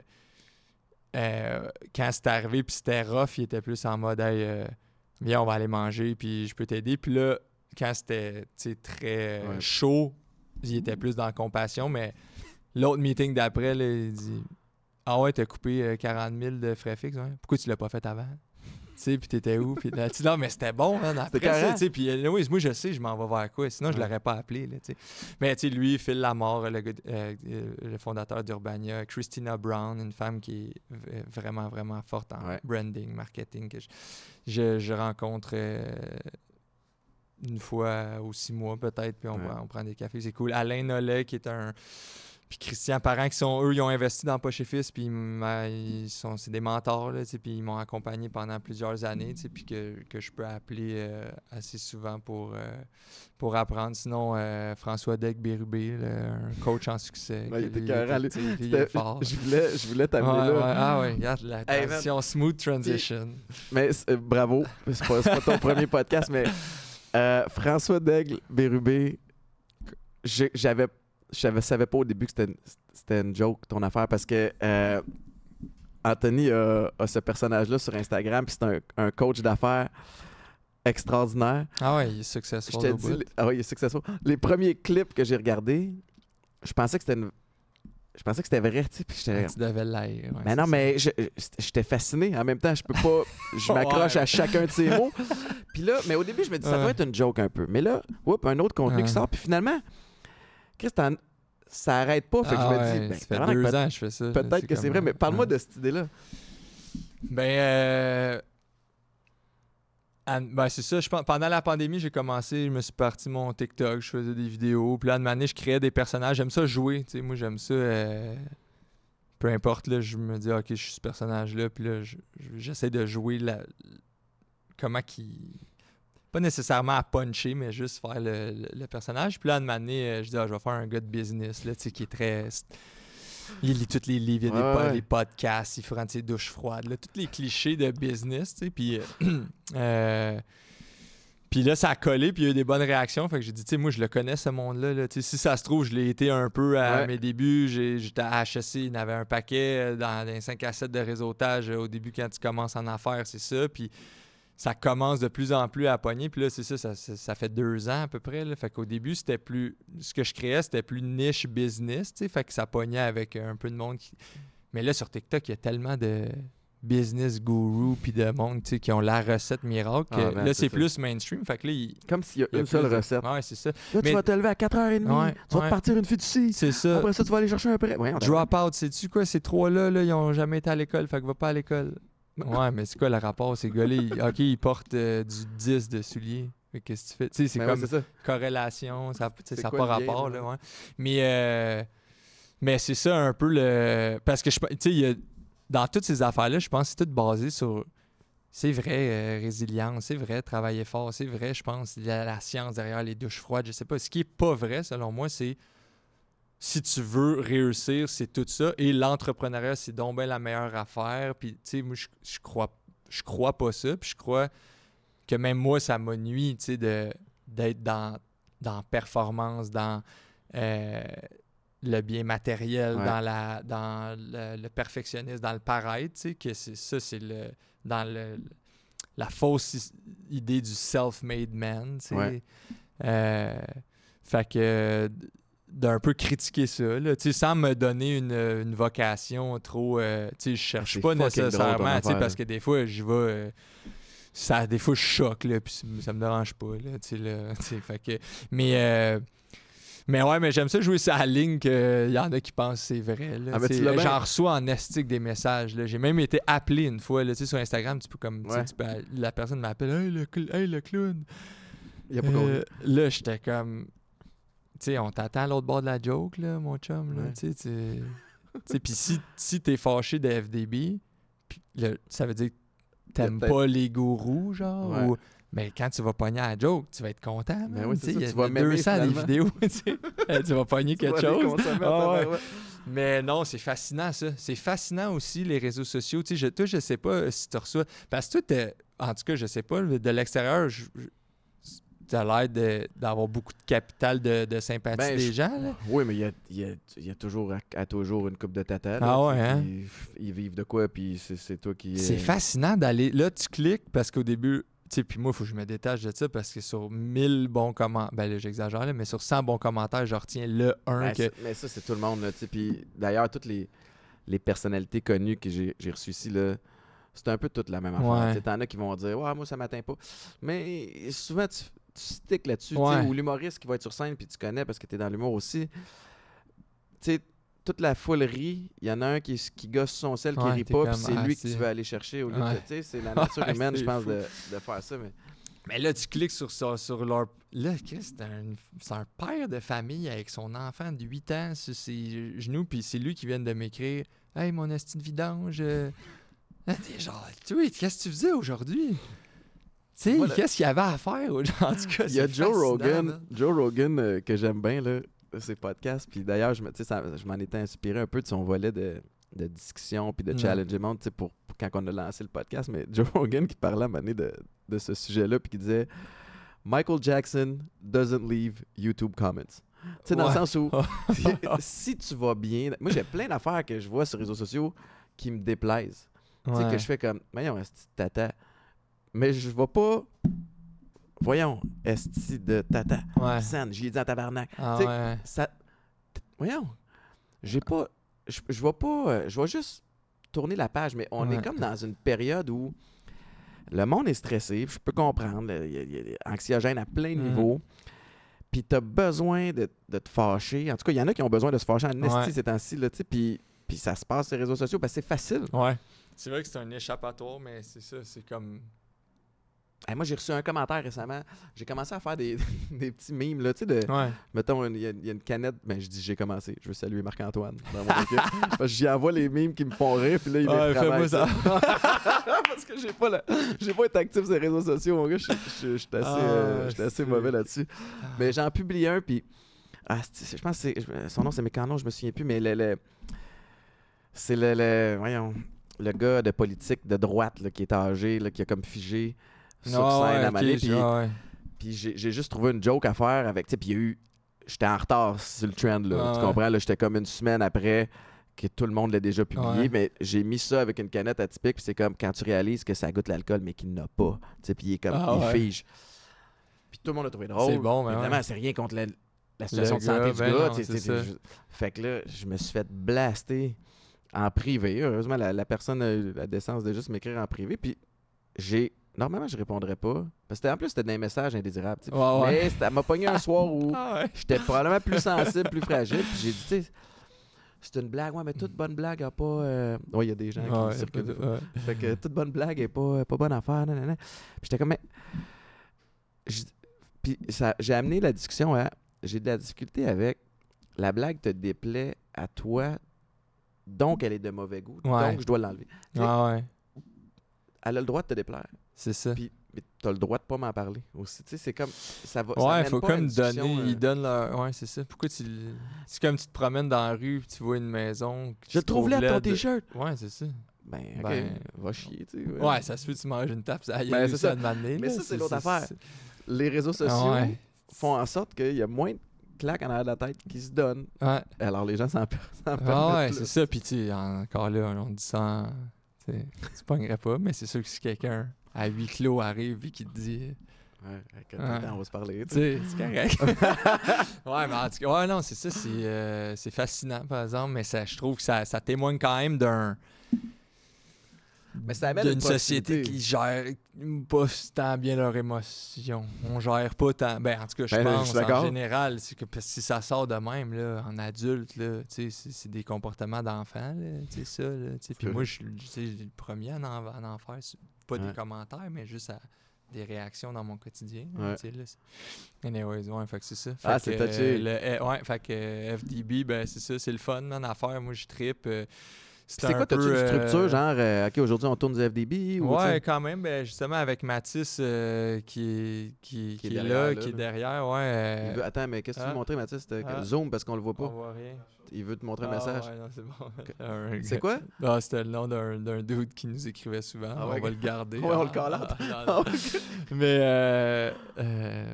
euh, quand c'est arrivé, puis c'était rough, il était plus en mode, hey, euh, viens, on va aller manger, puis je peux t'aider, puis là, quand c'était, très euh, Ouais. chaud, il était plus dans la compassion, mais l'autre meeting d'après, il dit, ah ouais, t'as coupé euh, 40 000 de frais fixes, ouais. pourquoi tu l'as pas fait avant? Tu sais, puis t'étais où? Puis là, non, mais c'était bon, hein, après ça, tu sais. Puis euh, oui, moi, je sais, je m'en vais vers quoi. Sinon, je l'aurais pas appelé, là, tu sais. Mais tu sais, lui, Phil Lamar, le, euh, euh, le fondateur d'Urbania, Christina Brown, une femme qui est v- vraiment, vraiment forte en Ouais. branding, marketing, que je, je, je rencontre euh, une fois ou six mois peut-être, puis on, Ouais. on prend des cafés, c'est cool. Alain Nollet, qui est un Puis Christian Parent, qui sont eux, ils ont investi dans Poche et Fils, puis ils sont, c'est des mentors, là, puis ils m'ont accompagné pendant plusieurs années, puis que, que je peux appeler euh, assez souvent pour, euh, pour apprendre. Sinon, euh, François Deck Bérubé, un coach en succès. Il était il fort. Je voulais, je voulais t'amener Ouais, là. ouais, ah ouais, regarde la Hey, transition, smooth transition. Mais bravo. C'est pas, pas ton premier podcast, mais François Daigle, Bérubé, j'avais, je savais- savais pas au début que c'était une, joke, ton affaire, parce que euh, Anthony a, a ce personnage-là sur Instagram, puis c'est un, un coach d'affaires extraordinaire. Ah ouais, il est Je successful dis, bout. les- ah oui, il est successful. Les premiers clips que j'ai regardés, je pensais que c'était une- Je pensais que c'était vrai, tu sais, puis j'étais... Tu devais ouais, Mais non, ça. mais je- je- j'étais fasciné. En même temps, je peux pas. Je m'accroche Ouais. à chacun de ces mots. Puis là, mais au début, je me dis, ça Ouais. doit être une joke un peu. Mais là, whoop, un autre contenu Ouais. qui sort. Puis finalement, Christian, ça arrête pas. Fait que Ah je me ouais, dis, ben, ça fait deux peut- ans que je fais ça. peut-être que c'est comme- vrai. Mais parle-moi ouais. de cette idée-là. Ben, euh, ben, c'est ça. Je pense, pendant la pandémie, j'ai commencé, je me suis parti mon TikTok, je faisais des vidéos. Puis là, de année, je créais des personnages. J'aime ça jouer. moi, j'aime ça. euh, peu importe, là, je me dis, OK, je suis ce personnage-là. Puis là, je- je- j'essaie de jouer la, comment qui. Pas nécessairement à puncher, mais juste faire le, le- le personnage. Puis là, de année, euh, je dis, ah, je vais faire un gars de business, là, tu sais, qui est très. Il lit tous les livres, il y a des Ouais, les podcasts, il prend ses douches froides, là, tous les clichés de business, tu sais. Puis, euh, euh, puis là, ça a collé, puis il y a eu des bonnes réactions. Fait que j'ai dit, tu sais, moi, je le connais, ce monde-là. là. Tu sais, si ça se trouve, je l'ai été un peu à Ouais. mes débuts. J'étais à HEC, il y en avait un paquet euh, dans les 5 à 7 de réseautage. Au début, quand tu commences en affaires, c'est ça. Puis ça commence de plus en plus à pogner. Puis là, c'est ça, ça, ça- ça fait deux ans à peu près. Là. Fait qu'au début, c'était plus. Ce que je créais, c'était plus niche business. Fait que ça pognait avec un peu de monde. qui- Mais là, sur TikTok, il y a tellement de business guru puis de monde qui ont la recette miracle. que Ah, man, là, c'est plus mainstream. Fait que là, il, Comme s'il y a il une seule de- recette. Ouais, c'est ça. Là, tu vas te lever à 4h30. Ouais, tu vas ouais. te partir une fiducie. C'est ça. Après ça, tu vas aller chercher un prêt. Voyons, Drop out, sais-tu quoi? Ces trois-là, là, ils ont jamais été à l'école, fait que va pas à l'école. Ouais, mais c'est quoi le rapport? Ces gars-là, ils- OK, ils portent euh, du 10 de souliers. Que Qu'est-ce que tu fais? Tu sais, c'est Ben ouais, comme ça. corrélation, ça C'est n'a quoi pas le lien, rapport, là? là, ouais. Mais, euh, mais c'est ça un peu le... Parce que, je tu sais, il y a- dans toutes ces affaires-là, je pense que c'est tout basé sur... C'est vrai, euh, résilience, c'est vrai, travailler fort, c'est vrai, je pense, il y a la science derrière les douches froides, je sais pas. Ce qui est pas vrai, selon moi, c'est si tu veux réussir, c'est tout ça. Et l'entrepreneuriat, c'est donc bien la meilleure affaire. Puis, tu sais, moi, je, je crois, je crois pas ça. Puis, je crois que même moi, ça m'a nuit, tu sais, d'être dans, dans performance, dans euh, le bien matériel, Ouais. dans, la, dans le, le perfectionnisme, dans le paraître, tu sais, que c'est ça, c'est le dans le, la fausse idée du self-made man, tu sais. Ouais. Euh, fait que d'un peu critiquer ça, là, sans me donner une, une vocation trop... euh, tu sais, je cherche C'est pas drôle, nécessairement, parce que des fois, je vais... euh, ça, des fois, je choque, là, puis ça- ça me dérange pas, là, là, fait que... Mais... euh, mais ouais, mais j'aime ça jouer sur la ligne qu'il y en a qui pensent que c'est vrai. Là, Ah, J'en reçois en estique des messages. J'ai même été appelé une fois là, tu sais, sur Instagram. Tu peux comme, tu sais, Ouais. tu peux- la personne m'appelle Hey le, hey, le clown. Il y a pas Euh, là, j'étais comme. Sais, on t'attend à l'autre bord de la joke, là, mon chum. là. Tu sais, puis si, si t'es fâché de FDB, puis là, ça veut dire que t'aimes pas les gourous, genre. Ouais. Ou, mais quand tu vas pogner à la joke, tu vas être content. Ben man, oui, ça, il y a tu vas de m'aimer 200 des vidéos. tu. Euh, tu vas pogner quelque chose. Ah ouais. Mais non, c'est fascinant, ça. C'est fascinant aussi, les réseaux sociaux. Tu sais, je, toi, je sais pas euh, si tu reçois. Parce que toi, en tout cas, je sais pas, de l'extérieur, je- je- t'as l'air d'avoir beaucoup de capital de, de sympathie Ben, des je- gens, là? Oui, mais il y a, il y a- il y a toujours, à, à toujours une coupe de tata. là, Ah tu ouais, hein? Ils, vivent de quoi, puis c'est toi qui. C'est fascinant d'aller. Là, tu cliques parce qu'au début. Tu sais, puis moi, il faut que je me détache de ça parce que sur 1000 bons commentaires, ben là, j'exagère, là, mais sur 100 bons commentaires, je retiens le 1 Ben, que. mais ça, c'est tout le monde. Là, tu puis d'ailleurs, toutes les, les personnalités connues que j'ai reçues ici, là, c'est un peu toute la même affaire. Ouais. Tu T'en as qui vont dire Ouais, moi, ça m'atteint pas. Mais souvent, tu, tu sticks là-dessus. Ouais. Ou l'humoriste qui va être sur scène, puis tu connais parce que tu es dans l'humour aussi. Tu sais, toute la foule rit. Il y en a un qui, qui gosse son sel, qui Ouais, rit pas, puis c'est ah, lui que tu veux aller chercher. Au lieu de- Ouais. tu sais, c'est la nature humaine, je pense, de, de faire ça. Mais Mais là, tu cliques sur, sur, sur leur. Là, c'est un, c'est un père de famille avec son enfant de 8 ans sur ses genoux, puis c'est lui qui vient de m'écrire Hey, mon esti de vidange. euh, t'es genre, tu qu'est-ce que tu faisais aujourd'hui? Tu sais, qu'est-ce qu'il y avait à faire aujourd'hui? En tout cas, Il y a Joe Rogan. Joe Rogan euh, que j'aime bien, là, de ses podcasts. Puis d'ailleurs, je, me- ça- je m'en étais inspiré un peu de son volet de, de discussion puis de Ouais. challenge monde, tu sais, pour, pour quand on a lancé le podcast. Mais Joe Rogan qui parlait à un moment donné de, de ce sujet-là, puis qui disait Michael Jackson doesn't leave YouTube comments. Tu sais, dans Ouais. le sens où si tu vas bien. Moi, j'ai plein d'affaires que je vois sur les réseaux sociaux qui me déplaisent. Tu sais, Ouais. que je fais comme, voyons, esti de tata. Mais je vais pas. Voyons, esti de tata. Ouais. San, j'y ai dit en tabarnak. Ah tu sais, ouais. Ça. Voyons. J'ai pas. Je, je vais pas. euh, Je vais juste tourner la page, mais on Ouais. est comme dans une période où le monde est stressé. Je peux comprendre. Il y a, il y a anxiogène à plein de Mhm. niveaux. Puis t'as besoin de, de te fâcher. En tout cas, il y en a qui ont besoin de se fâcher en esti Ouais. ces temps-ci, là, tu sais. Puis, puis ça se passe sur les réseaux sociaux parce que c'est facile. Ouais. C'est vrai que c'est un échappatoire, mais c'est ça, c'est comme. Hey, moi, j'ai reçu un commentaire récemment. J'ai commencé à faire des, des petits mimes, là, tu sais, de... Ouais. Mettons, il y, a- il y a une canette. Ben, je dis j'ai commencé. Je veux saluer Marc-Antoine dans mon équipe. parce que j'y envoie les mimes qui me font rire, puis là, il me Ouais, travaille fais-moi ça. parce que j'ai pas, la- pas été actif sur les réseaux sociaux, mon gars. Je suis assez, Ah, euh, j'étais assez mauvais là-dessus. Mais j'en publie un, puis... Ah, je pense que Son nom, c'est Mécano, je me souviens plus, mais le... le- c'est le, le- Voyons... Le gars de politique de droite là, qui est âgé, là, qui a comme figé sur scène ouais, à Mané, j'ai- puis ouais. puis j'ai juste trouvé une joke à faire avec. Puis il y a eu. J'étais en retard sur le trend, là. Tu comprends? J'étais comme une semaine après que tout le monde l'a déjà publié, Ouais. mais j'ai mis ça avec une canette atypique, puis c'est comme quand tu réalises que ça goûte l'alcool, mais qu'il n'a pas. Tu puis il est comme. Ah il ouais. fige. Puis tout le monde a trouvé drôle. C'est bon, mais Évidemment, ouais. c'est rien contre la, la situation Le de santé gars, du ben gars. non, je- Fait que là, je me suis fait blaster en privé. Heureusement, la, la personne a eu la décence de juste m'écrire en privé. Puis j'ai. Normalement, je répondrais pas. Parce que en plus, c'était des messages indésirables. Ouais, ouais. Mais elle m'a pogné un soir où Ah ouais. j'étais probablement plus sensible, plus fragile. Puis j'ai dit, tu sais, c'est une blague. Ouais, mais toute bonne blague a pas. euh, Ouais, il y a des gens qui circulent. des fois. ouais. Fait que toute bonne blague est pas, pas bonne affaire. Puis j'étais comme, mais. Je- Puis ça- j'ai amené la discussion à. J'ai de la difficulté avec. La blague te déplaît à toi, donc elle est de mauvais goût. Donc je dois l'enlever. Ah ouais. Elle a le droit de te déplaire. C'est ça. Puis mais t'as le droit de pas m'en parler aussi. Tu sais, c'est comme. Ça va, Ouais, amène faut comme donner. euh, Ils donnent leur. Ouais, c'est ça. Pourquoi tu. C'est comme tu te promènes dans la rue puis tu vois une maison. Je trouve laid ton t-shirt. Ouais, c'est ça. Ben, Ben, va chier, tu sais. Ouais, ça se fait, tu manges une tape, ça y Ben, aussi ça. à demander. Mais là, ça, c'est l'autre affaire. Les réseaux sociaux ouais. font en sorte qu'il y a moins de claques en arrière de la tête qui se donnent. Ouais. Alors les gens s'en per- s'en Ah ouais, c'est ça. Puis, tu sais, encore là, on dit ça. en- tu pognerais pas, mais c'est sûr que si quelqu'un à huis clos arrive et qui te dit. Ouais, avec le Ouais. temps, on va se parler. C'est correct. ouais, mais en tout cas, ouais, non, c'est ça. C'est euh, c'est fascinant, par exemple, mais ça, je trouve que ça, ça témoigne quand même d'un. Mais ça amène une d'une société qui gère pas tant bien leurs émotions. On gère pas tant. Ben, en tout cas, je Ben, pense en général, c'est que parce que si ça sort de même, là, en adulte, là, tu sais, c'est des comportements d'enfants, là, tu sais, ça. Là, tu sais. Puis moi, je suis le premier à en, à en faire. Pas Ouais. des commentaires, mais juste à des réactions dans mon quotidien. Ouais. tu sais, là, c'est- Anyways, ouais, fait que c'est ça. Fait Ah, c'est touché. euh, le- eh, ouais, fait que euh, FDB, ben, c'est ça, c'est le fun, man, à faire. Moi, je trippe. euh, C'est quoi, t'as-tu une structure, euh, genre, euh, OK, aujourd'hui, on tourne du FDB? Ou, Ouais, quand même, ben, justement avec Mathis euh, qui, est, qui, Qui est qui est derrière, là, là, qui est derrière, ouais. Attends, mais qu'est-ce que tu veux ah. montrer, Mathis? Ah. Zoom, parce qu'on le voit on pas? voit rien. Il veut te montrer un Ah, message. ouais, non, c'est bon. Un C'est gars- quoi? Ah, c'était le nom d'un d'un dude qui nous écrivait souvent. Ah on ouais, va le garder. Ouais, on le call ah. Mais euh, euh,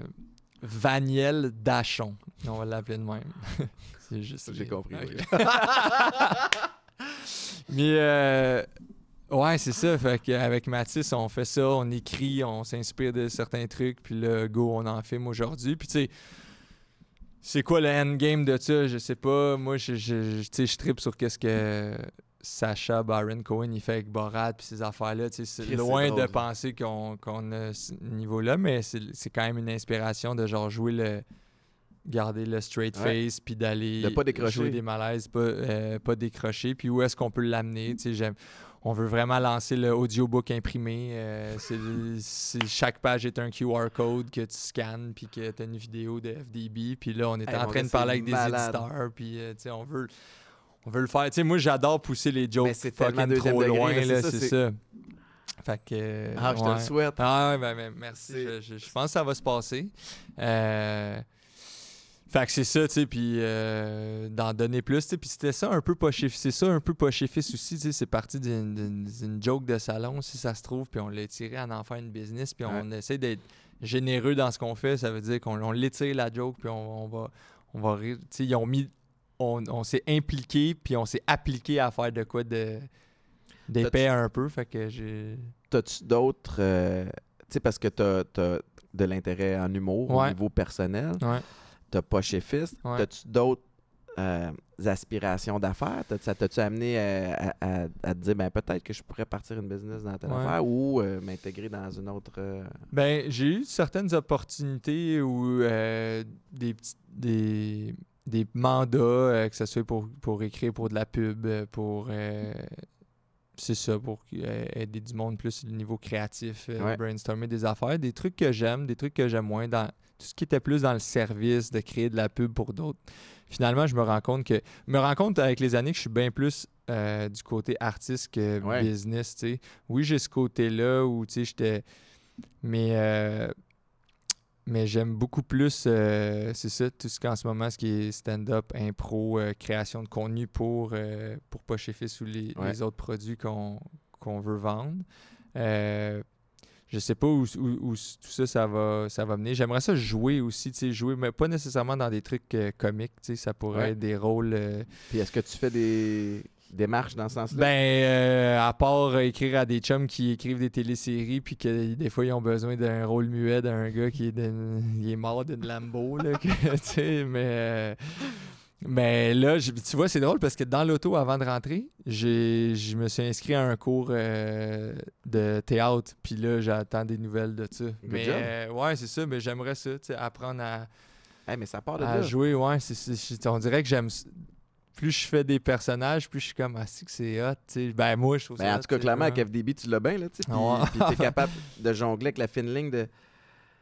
Vaniel Dachon. On va l'appeler de même. c'est juste. J'ai compris, oui. Mais euh, ouais, c'est ça. Fait qu'avec Mathis, on fait ça, on écrit, on s'inspire de certains trucs, puis là, go, on en filme aujourd'hui. Puis tu sais, c'est quoi le endgame de ça? Je sais pas. Moi, je, je, je- je tripe sur qu'est-ce que Sacha Baron Cohen il fait avec Borat puis ces affaires-là. C'est loin drôle, de penser qu'on a ce niveau-là, mais c'est quand même une inspiration de genre jouer le garder le straight face, puis d'aller De pas décrocher. jouer des malaises, pas, euh, pas décrocher, puis où est-ce qu'on peut l'amener, On veut vraiment lancer le audiobook imprimé. euh, c'est chaque page est un QR code que tu scannes, puis que tu as une vidéo de FDB. Puis là, on est Hey, en train de parler avec des éditeurs, puis euh, tu sais, on veut, on veut le faire. Tu sais, moi, j'adore pousser les jokes fucking trop degré, loin, c'est ça, c'est c'est- ça. Fait que. Ah, je te le souhaite. Ah ouais, ben, ben, merci. Je- je pense que ça va se passer. Euh, Fait que c'est ça, tu sais, puis euh, d'en donner plus, tu sais, puis c'était ça un peu poché, c'est ça un peu poché fils aussi, tu sais, c'est parti d'une- joke de salon, si ça se trouve, puis on l'a tiré à en faire une business, puis on essaie d'être généreux dans ce qu'on fait, ça veut dire qu'on on l'étire la joke, puis on, on va, on va rire, tu sais, ils ont mis, on, on s'est impliqué, puis on s'est appliqué à faire de quoi de d'épais un peu, fait que j'ai... T'as-tu d'autres. euh, tu sais, parce que t'as as de l'intérêt en humour au niveau personnel. Ouais. T'as pas chez Fist. Ouais. T'as-tu d'autres euh, aspirations d'affaires? Ça t'as-tu amené euh, à, à- à te dire, ben, peut-être que je pourrais partir une business dans telle Ouais. affaire ou euh, m'intégrer dans une autre. euh, Ben, j'ai eu certaines opportunités ou des, petits- des, des mandats, que ce soit pour, pour écrire pour de la pub, pour. c'est ça, pour aider du monde plus au niveau créatif, Ouais. brainstormer des affaires, des trucs que j'aime, des trucs que j'aime moins, dans tout ce qui était plus dans le service, de créer de la pub pour d'autres. Finalement, je me rends compte que. Je me rends compte avec les années que je suis bien plus euh, du côté artiste que Ouais. business. Oui, j'ai ce côté-là où, j'étais. Mais. euh, mais j'aime beaucoup plus, euh, c'est ça, tout ce qu'en ce moment, ce qui est stand-up, impro, création de contenu pour, pour Fils ou les, Ouais. les autres produits qu'on qu'on veut vendre. Je sais pas où, où- où s- tout ça, ça va, ça va mener. J'aimerais ça jouer aussi, tu sais, jouer, mais pas nécessairement dans des trucs euh, comiques, tu sais, ça pourrait Ouais. être des rôles... euh, Puis est-ce que tu fais des démarches dans ce sens-là? ben, euh, à part euh, écrire à des chums qui écrivent des téléséries, puis que des fois ils ont besoin d'un rôle muet d'un gars qui est, il est mort d'une Lambo, là, que, tu sais, mais. Mais là, je- tu vois, c'est drôle parce que dans l'auto, avant de rentrer, je me suis inscrit à un cours euh, de théâtre. Puis là, j'attends des nouvelles de ça. mais job. euh, ouais, c'est ça. Mais j'aimerais ça, tu sais, apprendre à, Hey, mais ça part de à là. jouer. Ouais, c'est- on dirait que j'aime. Plus je fais des personnages, plus je suis comme, ah, que c'est hot. tu sais. Ben, moi, je trouve Ben, ça en tout cas, clairement, avec. FDB, tu l'as bien, là. Puis Ouais. t'es capable de jongler avec la fine ligne de.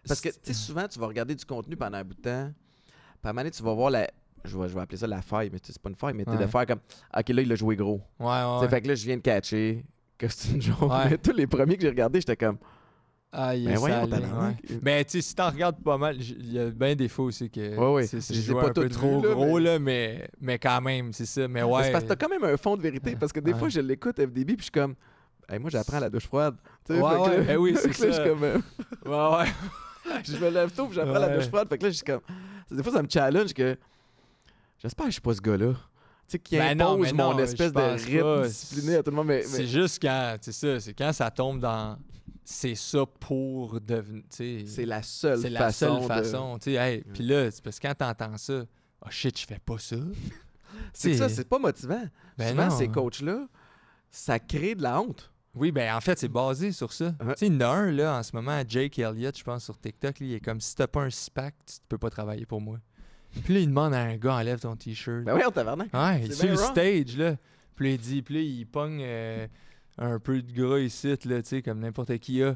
Parce que, tu sais, souvent, tu vas regarder du contenu pendant un bout de temps. Puis à un moment donné, tu vas voir la. Je vais, je vais appeler ça la faille, mais c'est pas une faille, mais tu sais, de Ouais. faire comme. Ok, là, il a joué gros. Ouais, ouais. Fait que là, je viens de catcher que c'est une joke. Ouais. Mais tous les premiers que j'ai regardés, j'étais comme. Ah, il Ben voyons, ouais. Mais tu sais, si t'en regardes pas mal, il y a bien des fois aussi que Ouais, ouais. c'est joué pas un peu toutes trop là, gros, mais- là, mais, mais quand même, c'est ça. Mais Mais ouais. C'est parce que t'as quand même un fond de vérité. Parce que des Ouais. fois, je l'écoute FDB, puis je suis comme. Hey, moi, j'apprends à la douche froide. Tu sais, Ouais, ouais, là- oui, c'est ça. Je comme. euh, Ouais, ouais. je me lève tôt, puis j'apprends à la Ouais. douche froide. Fait que là, je suis comme. Des fois, ça me challenge que. J'espère que je suis pas ce gars-là. Tu sais, qui Ben impose non, mon espèce de rythme discipliné à tout le monde. Mais, mais- C'est juste quand, c'est ça, c'est quand ça tombe dans. C'est ça pour devenir. c'est la seule C'est la façon. seule de- façon. tu sais, hey, Puis là, c'est parce que quand t'entends ça, oh shit, je fais pas ça. C'est ça, c'est pas motivant. ben Souvent, non. ces coachs-là, ça crée de la honte. Oui, ben en fait, c'est basé sur ça. Tu sais, il y en a un, là, en ce moment, Jake Elliott, je pense, sur TikTok, il est comme si t'as pas un SPAC, tu peux pas travailler pour moi. Puis là, il demande à un gars, enlève ton t-shirt. Ben oui, on tabarnak. ouais, il est sur le wrong. stage, là. Puis là, il dit, puis là, il pogne euh, un peu de gras ici, là, tu sais, comme n'importe qui a.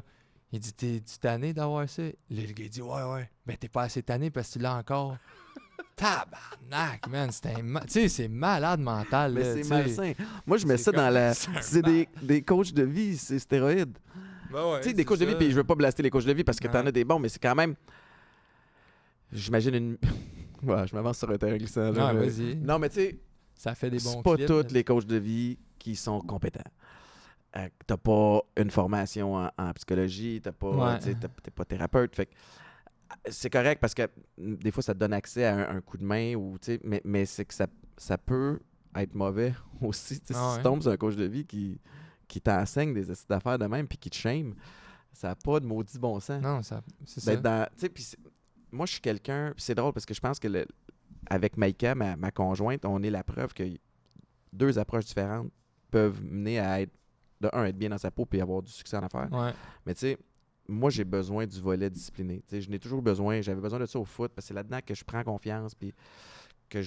Il dit, t'es-tu tanné d'avoir ça? Là, le gars, il dit, ouais, ouais. Ben, t'es pas assez tanné parce que tu l'as encore. Tabarnak, man. C'est un Tu sais, c'est malade mental, Mais là, c'est tu malsain. Moi, je mets ça dans la. c'est des, des coachs de vie, c'est stéroïdes. Ben ouais, tu sais, des coachs de vie, puis je veux pas blaster les coachs de vie parce que t'en as des bons, mais c'est quand même. J'imagine une. Ouais, je m'avance sur un terrain glissant. là, mais- vas-y. Non, mais tu sais, Ça fait des bons c'est pas clips, tous les coachs de vie qui sont compétents. Euh, t'as pas une formation en, en psychologie, t'as pas, Ouais. t'as- t'es pas thérapeute. Fait que, euh, c'est correct parce que mm, des fois, ça te donne accès à un, un coup de main, ou, tu sais, mais, mais c'est que ça, ça peut être mauvais aussi. Ah si ouais. tu tombes sur un coach de vie qui, qui t'enseigne des d'affaires de même puis qui te shame, ça n'a pas de maudit bon sens Non, ça, c'est ça. dans. C'est- moi, je suis quelqu'un. c'est drôle parce que je pense que le- avec Maïka, ma, ma conjointe, on est la preuve que deux approches différentes peuvent mener à être, de un, être bien dans sa peau puis avoir du succès en affaires. Ouais. Mais tu sais, moi, j'ai besoin du volet discipliné. Tu sais, je n'ai toujours besoin. J'avais besoin de ça au foot parce que c'est là-dedans que je prends confiance puis que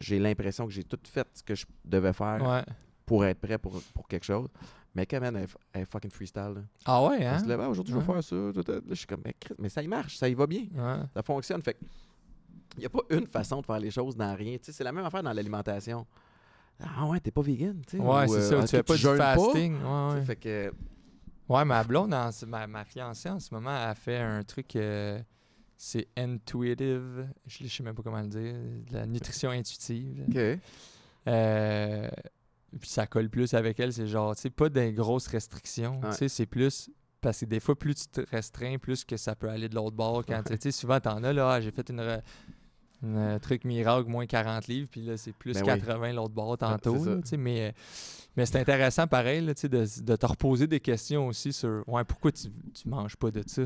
j'ai l'impression que j'ai tout fait ce que je devais faire Ouais. pour être prêt pour, pour quelque chose. Mais quand même, elle, elle fucking freestyle. Là. Ah ouais, Elle hein? se lève, Ah, aujourd'hui, je vais faire ça. Là, je suis comme, mais, mais ça y marche, ça y va bien. Ouais. Ça fonctionne. Fait il n'y a pas une façon de faire les choses dans rien. C'est la même affaire dans l'alimentation. Ah ouais, t'es pas vegan, tu sais. Ouais, ou, c'est euh, ça. Tu fais pas du fasting? Tu Ouais. Fait que, Ouais, ma blonde, en ma, ma fiancée en ce moment, a fait un truc, euh, c'est intuitive, je ne sais même pas comment le dire, de la nutrition intuitive. OK. Euh, puis ça colle plus avec elle, c'est genre, tu sais, pas des grosses restrictions, Ouais. tu sais, c'est plus, parce que des fois, plus tu te restreins, plus que ça peut aller de l'autre bord. Quand, tu sais, tu sais, souvent, t'en as, là, ah, j'ai fait une, re- une, euh, truc miracle, moins 40 livres, puis là, c'est plus Ben oui. 80 l'autre bord tantôt, là, mais... mais c'est intéressant, pareil, là, de, de te reposer des questions aussi sur ouais, pourquoi tu, tu manges pas de ça?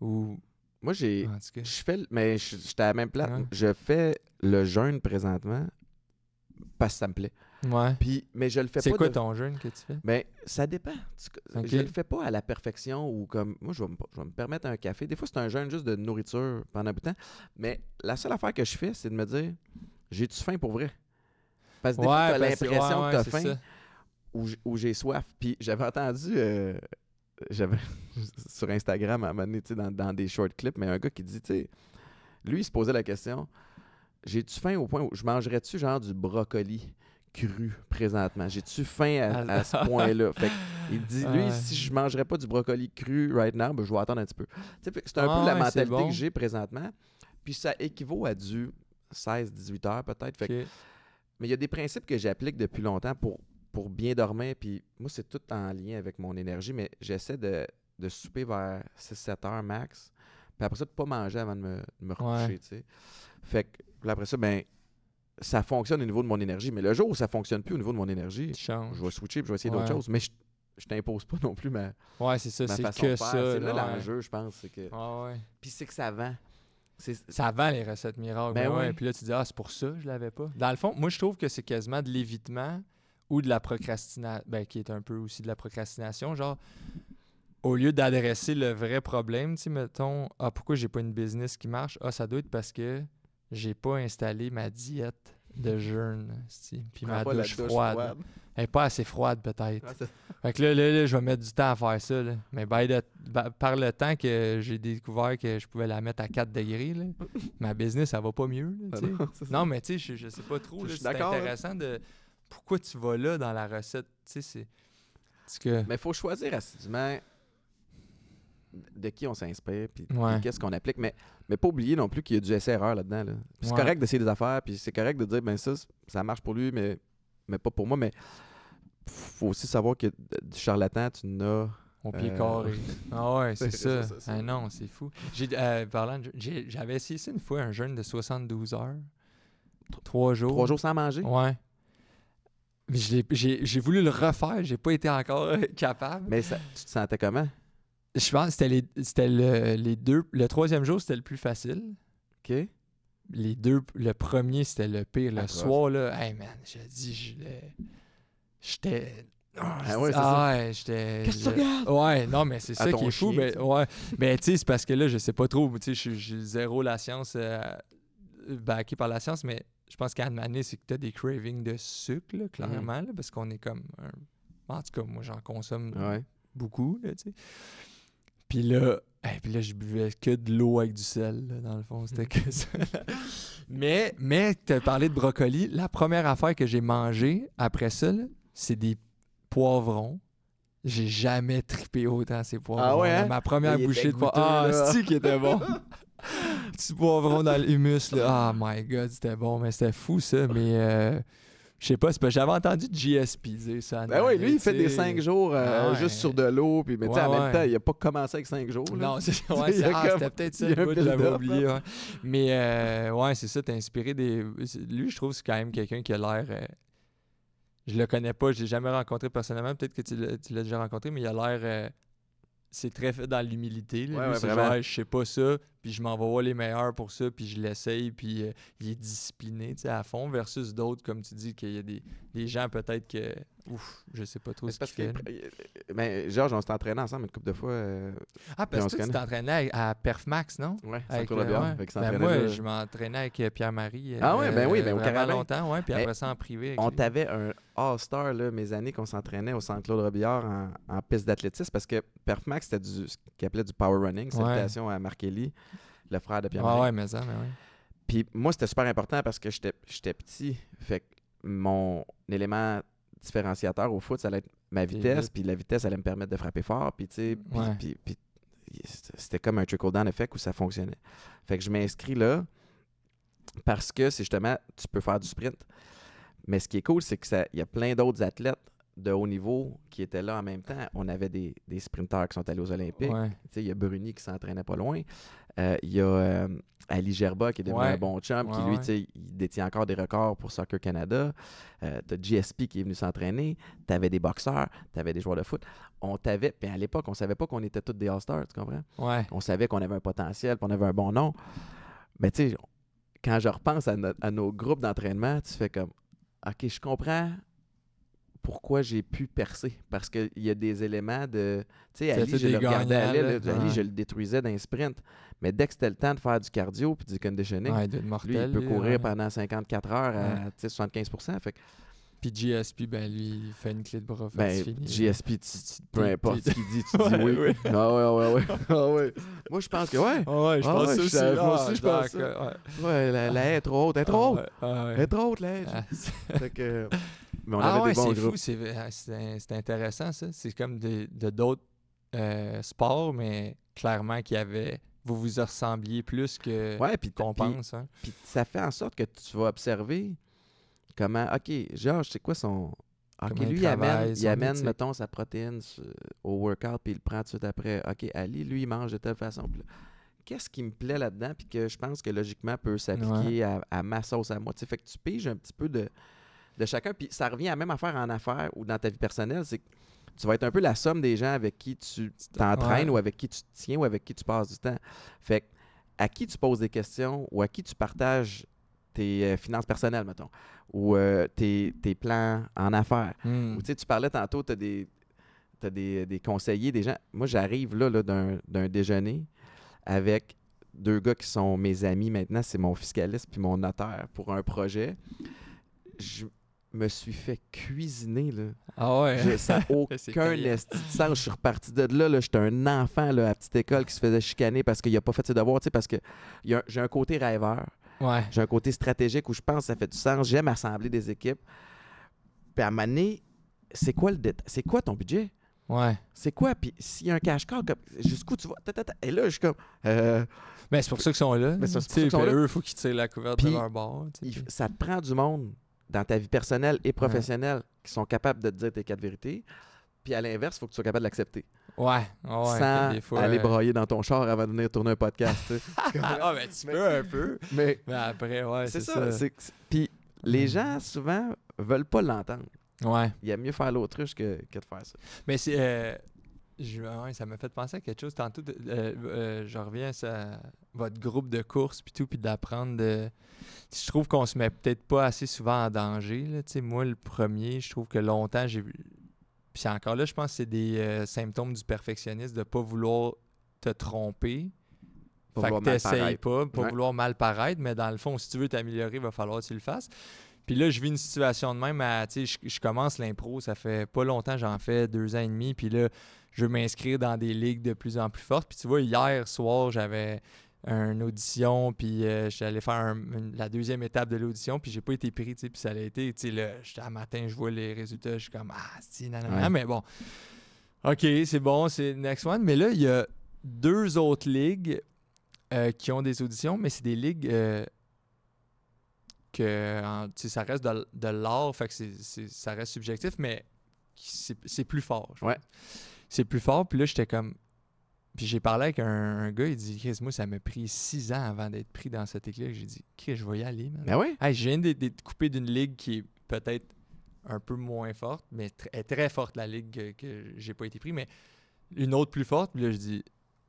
Ou. Moi, j'ai. Je fais. Mais j'étais à la même place. Ouais. Je fais le jeûne présentement parce que ça me plaît. Ouais. Puis, mais je le fais C'est pas. quoi de- ton jeûne que tu fais? Mais ça dépend. Tu- Ok. Je le fais pas à la perfection ou comme. Moi, je vais, me, je vais me permettre un café. Des fois, c'est un jeûne juste de nourriture pendant un bout de temps. Mais la seule affaire que je fais, c'est de me dire j'ai-tu faim pour vrai? Parce que des fois, t'as l'impression ouais, que ouais, t'as c'est faim ou, j'ai soif. Puis j'avais entendu. euh, j'avais sur Instagram à un moment donné, dans, dans des short clips, mais un gars qui dit, tu sais, lui, il se posait la question j'ai-tu faim au point où je mangerais-tu genre du brocoli? Cru présentement J'ai-tu faim à, à ce point-là? Fait que il dit, lui, Ouais. si je mangerais pas du brocoli cru right now, ben, je vais attendre un petit peu. C'est un Ah peu la ouais, mentalité bon. que j'ai présentement. Puis ça équivaut à du 16-18 heures peut-être. Mais il y a des principes que j'applique depuis longtemps pour, pour bien dormir. Puis moi, c'est tout en lien avec mon énergie, mais j'essaie de, de souper vers 6-7 heures max. Puis après ça, de pas manger avant de me, de me recoucher, Ouais. Fait que après ça, ben, ça fonctionne au niveau de mon énergie. Mais le jour où ça fonctionne plus au niveau de mon énergie, je vais switcher puis je vais essayer d'autres choses. Mais je, je t'impose pas non plus ma, Ouais, c'est ça. C'est que ça. C'est là ouais. l'enjeu, je pense. c'est que... Ouais, ouais. Puis c'est que ça vend. Ça vend les recettes miracles. Ben ouais. ouais. Puis là, tu dis, ah, c'est pour ça que je l'avais pas. Dans le fond, moi, je trouve que c'est quasiment de l'évitement ou de la procrastination, ben, qui est un peu aussi de la procrastination. Genre, au lieu d'adresser le vrai problème, tu sais, mettons, ah, pourquoi j'ai pas une business qui marche? Ah, ça doit être parce que j'ai pas installé ma diète de jeûne, puis ma douche, froide. Elle est pas assez froide, peut-être. C'est- Fait que là, là, là, je vais mettre du temps à faire ça. Là. Mais by the- ba- par le temps que j'ai découvert que je pouvais la mettre à 4 degrés, là, ma business, ça va pas mieux. Ah non, mais tu sais, je, je sais pas trop. C'est là. intéressant de pourquoi tu vas là dans la recette. Tu sais, c'est. Que. Mais il faut choisir assidûment de qui on s'inspire, puis Ouais. qu'est-ce qu'on applique. Mais, mais pas oublier non plus qu'il y a du essai-erreur là-dedans. là. C'est Ouais. correct d'essayer des affaires, puis c'est correct de dire, ben ça, ça marche pour lui, mais, mais pas pour moi. Mais faut aussi savoir que du charlatan, tu n'as. Au pied Euh, carré. Ah ouais, c'est ça. ça, c'est ça. Ah non, c'est fou. J'ai, euh, parlant de- j'ai- j'avais essayé ça une fois, un jeûne de 72 heures. Trois jours. Trois jours sans manger? Ouais. Mais je l'ai- j'ai, j'ai voulu le refaire, j'ai pas été encore capable. Mais ça, tu te sentais comment? Je pense que c'était, les, c'était le, les deux. Le troisième jour, c'était le plus facile. OK? Les deux, le premier, c'était le pire. Le Atroce. soir, là, hey man, je dis, je l'ai- j'étais. Ah ouais, c'est ah ouais, j'étais. Qu'est-ce que tu je-? Ouais, non, mais c'est À ça ton qui est fou. chien, Mais, tu sais. ouais, mais tu sais, c'est parce que là, je sais pas trop. Tu sais, je suis- j'ai zéro la science, euh, backé par la science, mais je pense qu'à un moment donné, c'est que tu as des cravings de sucre, là, clairement, là, parce qu'on est comme. un- En tout cas, moi, j'en consomme Ouais. beaucoup, là, tu sais. Puis là, hey, puis là, je buvais que de l'eau avec du sel, là, dans le fond. C'était que ça. mais, mais tu as parlé de brocoli. La première affaire que j'ai mangée après ça, c'est des poivrons. J'ai jamais trippé autant ces poivrons. Ah ouais, hein? Ma première Il bouchée de poivrons. Ah, c'est qui était bon? Petit poivron dans l'humus, là. Oh my god, c'était bon, mais c'était fou ça. Mais euh, je sais pas, c'est parce que j'avais entendu GSP dire ça. Ben oui, lui, il fait des cinq jours euh, Ah ouais. juste sur de l'eau. Puis, mais tu sais, en même temps, il a pas commencé avec cinq jours. là. Non, c'est ouais, ah, c'était peut-être ça le que j'avais oublié. Mais euh, ouais, c'est ça, t'as inspiré des. Lui, je trouve que c'est quand même quelqu'un qui a l'air. euh, Je le connais pas, je l'ai jamais rencontré personnellement. Peut-être que tu l'as tu l'as déjà rencontré, mais il a l'air. euh, C'est très fait dans l'humilité. là. Lui, c'est genre, je sais pas ça, puis je m'en vais voir les meilleurs pour ça, puis je l'essaye, puis euh, il est discipliné à fond, versus d'autres, comme tu dis, qu'il y a des, des gens peut-être que. Ouf, je sais pas trop Mais ce c'est parce euh, ben, Georges, on s'est entraîné ensemble une couple de fois. euh, Ah, parce que tu t'entraînais à, à Perfmax, non? ouais, Avec, euh, Biard, ouais. Ben, moi, je m'entraînais avec Pierre-Marie. Ah ouais, ben oui, ben au longtemps, ouais, puis Mais après ça en privé. On t'avait un All-Star, là, mes années qu'on s'entraînait au Centre-Claude Robillard en, en piste d'athlétisme parce que Perfmax, c'était du, ce qu'il appelait du power running. Ouais. Salutations à Marc Kelly, le frère de Pierre Ouais, ouais, mais ça, mais ouais. Puis moi, c'était super important parce que j'étais petit. Fait que mon élément différenciateur au foot, ça allait être ma T'es vitesse. vite. Puis la vitesse allait me permettre de frapper fort. Puis tu sais, puis- Ouais. puis- puis c'était comme un trickle-down effect où ça fonctionnait. Fait que je m'inscris là parce que c'est justement, tu peux faire du sprint. Mais ce qui est cool, c'est qu'il y a plein d'autres athlètes de haut niveau qui étaient là en même temps. On avait des, des sprinteurs qui sont allés aux Olympiques. Ouais. Tu sais, Il y a Bruni qui s'entraînait pas loin. Euh, Il y a euh, Ali Gerba qui est devenu Ouais. un bon chum, qui lui, ouais. tu sais, il détient encore des records pour Soccer Canada. Euh, tu as GSP qui est venu s'entraîner. Tu avais des boxeurs, tu avais des joueurs de foot. On t'avait, puis à l'époque, on savait pas qu'on était tous des All-Stars, tu comprends? Ouais. On savait qu'on avait un potentiel, qu'on avait un bon nom. Mais tu sais, quand je repense à, no- à nos groupes d'entraînement, tu fais comme, OK, je comprends pourquoi j'ai pu percer. Parce qu'il y a des éléments de... Tu sais, Ali, je le regardais aller, là. Ali, je le détruisais d'un sprint. Mais dès que c'était le temps de faire du cardio puis du conditioning, Ouais, lui, il peut courir ouais. pendant 54 heures à Ouais. tu sais, 75 Fait que, Puis GSP, ben lui, il fait une clé de bras. ben, fini. GSP, tu- tu- peu importe ce qu'il dit, tu dis oui. ouais. Ah ouais, ouais, ouais. Ah ouais. Moi, je pense que ouais. Ah ouais, je Ah pense ouais, aussi. moi aussi, je pense ça. ouais. La, haie est trop haute. Elle est trop haute. Elle est trop haute, la haie. Fait que, mais on ah avait ouais, des bons c'est groupes. fou, c'est ah, c'est intéressant ça. C'est comme de d'autres euh, sports, mais clairement qu'il y avait. Vous vous ressembliez plus que Ouais, qu'on puis- pense. Hein. Puis ça fait en sorte que tu vas observer comment, OK, Georges, c'est quoi son. OK, Comment lui, il amène, il amène mettons, sa protéine au workout, puis il le prend tout de suite après. OK, Ali, lui, il mange de telle façon. Qu'est-ce qui me plaît là-dedans, puis que je pense que logiquement peut s'appliquer à, à ma sauce à moi? Tu sais, fait que tu piges un petit peu de, de chacun, puis ça revient à la même affaire en affaires ou dans ta vie personnelle, c'est que tu vas être un peu la somme des gens avec qui tu t'entraînes Ouais. ou avec qui tu te tiens ou avec qui tu passes du temps. Fait que à qui tu poses des questions ou à qui tu partages tes euh, finances personnelles, mettons, ou euh, tes, tes plans en affaires. Hmm. Ou tu sais, tu parlais tantôt, tu as des, t'as des, des conseillers, des gens. Moi, j'arrive là, là d'un, d'un déjeuner avec deux gars qui sont mes amis maintenant, c'est mon fiscaliste puis mon notaire pour un projet. Je me suis fait cuisiner, là. Ah ouais. Je- ça aucun esti de sens. Je suis reparti de là. là J'étais un enfant là, à la petite école qui se faisait chicaner parce qu'il n'a pas fait ses devoirs. tu sais, Parce que j'ai un côté rêveur. Ouais. J'ai un côté stratégique où je pense que ça fait du sens. J'aime assembler des équipes. Puis à donné, c'est quoi le? C'est quoi ton budget? Ouais. C'est quoi? Puis s'il y a un cash comme- jusqu'où tu vas? Ta, ta, ta. Et là, je suis comme. euh, Mais c'est pour ça qu'ils sont là. Mais c'est pour Tu ça qu'ils sont là. Eux, il faut qu'ils tirent la couverte de leur bord. ça te prend du monde dans ta vie personnelle et professionnelle qui sont capables de te dire tes quatre vérités. Puis à l'inverse, il faut que tu sois capable de l'accepter. Ouais. ouais sans des fois, aller euh, brailler dans ton char avant de venir tourner un podcast. tu sais. ah, ben tu peux un peu. Mais Mais après, ouais, c'est ça. ça. Puis les Mm. gens, souvent, veulent pas l'entendre. Ouais. Il aime mieux faire l'autruche que, que de faire ça. Mais c'est. euh, je- ouais, ça m'a fait penser à quelque chose tantôt. de- euh, euh, je reviens à ça- votre groupe de course puis tout, puis d'apprendre de. Je trouve qu'on se met peut-être pas assez souvent en danger. Là. Tu sais, Moi, le premier, je trouve que longtemps, j'ai. Puis encore là, je pense que c'est des euh, symptômes du perfectionniste de pas vouloir te tromper. Pas fait que t'essayes pas, pas Ouais. vouloir mal paraître, mais dans le fond, si tu veux t'améliorer, il va falloir que tu le fasses. Puis là, je vis une situation de même. à- je, je commence l'impro, ça fait pas longtemps, j'en fais deux ans et demi. Puis là, je veux m'inscrire dans des ligues de plus en plus fortes. Puis tu vois, hier soir, j'avais une audition, puis euh, j'allais faire un- une- la deuxième étape de l'audition, puis j'ai pas été pris, puis ça a été, tu sais, là, à matin, je vois les résultats, je suis comme, ah, c'est nanana. Ouais. mais bon, ok, c'est bon, c'est next one, mais là, il y a deux autres ligues euh, qui ont des auditions, mais c'est des ligues euh, que, en- tu sais, ça reste de, de l'art, fait que ça reste subjectif, mais c'est c'est plus fort, Ouais. pense. C'est plus fort, puis là, j'étais comme, puis j'ai parlé avec un, un gars, il dit Chris, moi, ça m'a pris six ans avant d'être pris dans cette ligue-là. J'ai dit Chris, je vais y aller, man. Ben oui. Hey, je viens d'être- coupé d'une ligue qui est peut-être un peu moins forte, mais tr- est très forte, la ligue que, que j'ai pas été pris, mais une autre plus forte. Puis là, je dis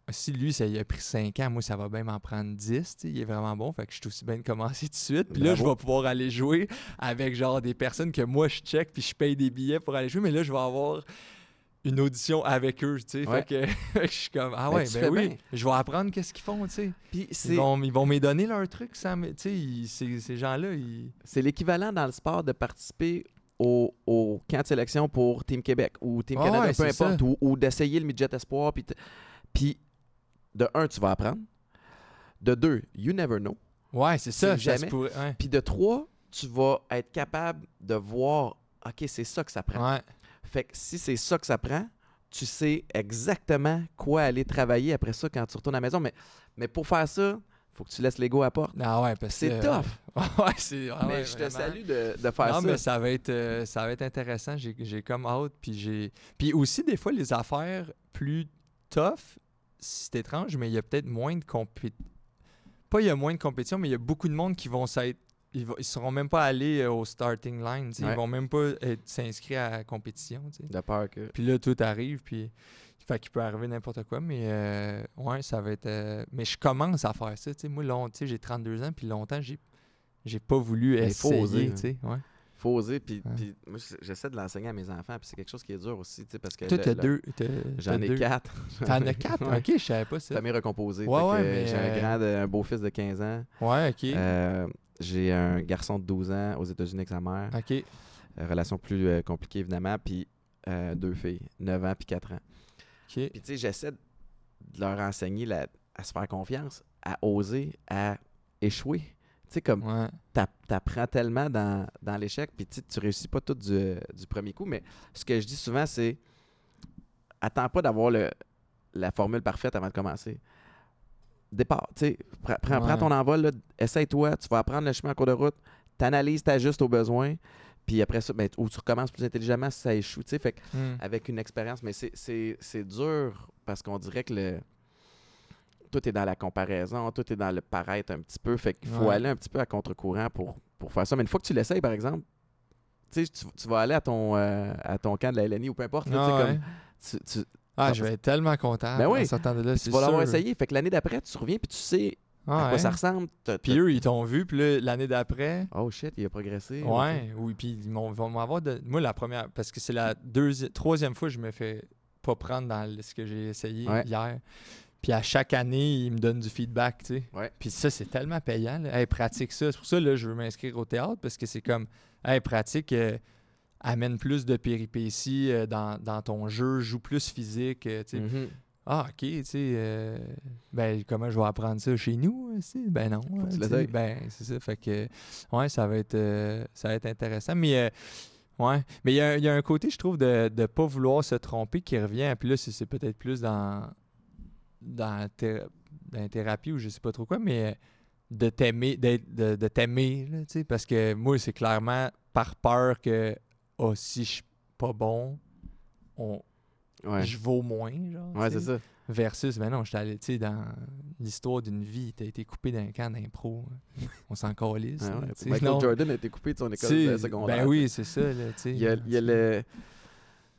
si lui, ça il a pris 5 ans, moi, ça va bien m'en prendre 10. tu sais, Il est vraiment bon. Fait que je suis aussi bien de commencer tout de suite. Puis là, je vais pouvoir aller jouer avec genre des personnes que moi, je check puis je paye des billets pour aller jouer. Mais là, je vais avoir une audition avec eux. tu sais. Ouais. Fait que je suis comme, ah Ben, ouais, ben oui. bien. Je vais apprendre qu'est-ce qu'ils font. tu sais. Puis Ils vont, ils vont me donner leur truc. Ça, me- tu sais, ces, ces gens-là, ils. c'est l'équivalent dans le sport de participer au, au camp de sélection pour Team Québec ou Team Ah Canada, ouais, peu importe, ou, ou d'essayer le midget espoir. Puis, de un, tu vas apprendre. De deux, you never know. Ouais, c'est ça. Jamais. Puis de trois, tu vas être capable de voir, OK, c'est ça que ça prend. Ouais. Fait que si c'est ça que ça prend, tu sais exactement quoi aller travailler après ça quand tu retournes à la maison. Mais, mais pour faire ça, faut que tu laisses l'ego à la porte. Ah ouais, parce que. C'est tough. ouais, c'est. ah mais ouais, je te salue de, de faire non, ça. mais ça va être, euh, ça va être intéressant. J'ai, j'ai comme hâte. Puis, j'ai... puis aussi, des fois, les affaires plus tough, c'est étrange, mais il y a peut-être moins de compétition. Pas il y a moins de compétition, mais il y a beaucoup de monde qui vont s'être. Ils, ils seront même pas allés euh, au starting line. sais. Ouais. Ils vont même pas être, s'inscrire à la compétition. tu sais. De peur que. Puis là, tout arrive. Puis. Fait qu'il peut arriver n'importe quoi, mais euh, ouais, ça va être. euh, mais je commence à faire ça. tu sais. Moi, long, j'ai 32 ans, puis longtemps, j'ai, j'ai pas voulu faut essayer. oser, ouais. Faut oser. Puis, Ouais. moi, j'essaie de l'enseigner à mes enfants. Puis c'est quelque chose qui est dur aussi. tu sais, Parce que Toi, t'as deux. J'en ai deux. quatre. T'en as quatre? Ouais. Ok, je savais pas ça. Famille recomposée. Ouais, ouais, euh, mais, J'ai un euh, grand, de- un beau-fils de 15 ans. Ouais, ok. Euh, j'ai un garçon de 12 ans aux États-Unis avec sa mère. ok. Euh, relation plus euh, compliquée, évidemment. Puis euh, deux filles, 9 ans puis 4 ans. Ok. Puis tu sais, j'essaie de leur enseigner la- à se faire confiance, à oser, à échouer. Tu sais, comme Ouais. t'a- t'apprends tellement dans, dans l'échec, puis tu réussis pas tout du, du premier coup. Mais ce que je dis souvent, c'est attends pas d'avoir la formule parfaite avant de commencer. Départ, tu sais, prends, ton envol, essaye-toi, tu vas apprendre le chemin en cours de route, t'analyses, t'ajustes aux besoins, puis après ça, ben, ou tu recommences plus intelligemment si ça échoue, tu sais, fait Hmm. avec une expérience, mais c'est dur parce qu'on dirait que le tout est dans la comparaison, tout est dans le paraître un petit peu. Fait qu'il faut Ouais. aller un petit peu à contre-courant pour, pour faire ça. Mais une fois que tu l'essayes, par exemple, tu, tu, vas aller à ton, euh, à ton camp de la LNI ou peu importe. là, Ah, comme tu- tu- Ah, je vais être tellement content Ben oui. de là. tu vas l'avoir essayé. Fait que l'année d'après, tu reviens puis tu sais Ah, à quoi ouais. ça ressemble. Puis eux, ils t'ont vu, puis l'année d'après. Oh shit, il a progressé. Ouais, oui, puis ils m'ont- vont m'avoir. de- Moi, la première. Parce que c'est la deuxième, troisième fois que je me fais pas prendre dans ce que j'ai essayé Ouais. hier. Puis à chaque année, ils me donnent du feedback, tu sais. Ouais. Puis ça, c'est tellement payant. Là. Hey, pratique ça. C'est pour ça là, je veux m'inscrire au théâtre parce que c'est comme, hey, pratique, euh, amène plus de péripéties euh, dans, dans ton jeu, joue plus physique. euh, tu sais. Mhm. Ah, ok, tu sais, ben, comment je vais apprendre ça chez nous? tu sais? Ben non. l'essayes. Ben, c'est ça. Fait que, ouais, ça va être, ça va être intéressant. Mais, ouais, mais il y, a- il y a un côté, je trouve, de ne pas vouloir se tromper qui revient. Puis là, c'est peut-être plus dans, dans, dans la thérapie ou je sais pas trop quoi, mais euh, de t'aimer, d'être- de, de t'aimer, là, tu sais, parce que moi, c'est clairement par peur que, oh, si je suis pas bon, on, Ouais, je vaux moins, genre. ouais c'est ça. Versus, ben non, j'étais allé, tu sais, dans l'histoire d'une vie, t'as été coupé d'un camp d'impro. On s'en calisse. Ouais, là, ouais. Michael Non, Jordan a été coupé de son école de secondaire. Ben oui, c'est ça, là, tu sais. Il y a, il y a le.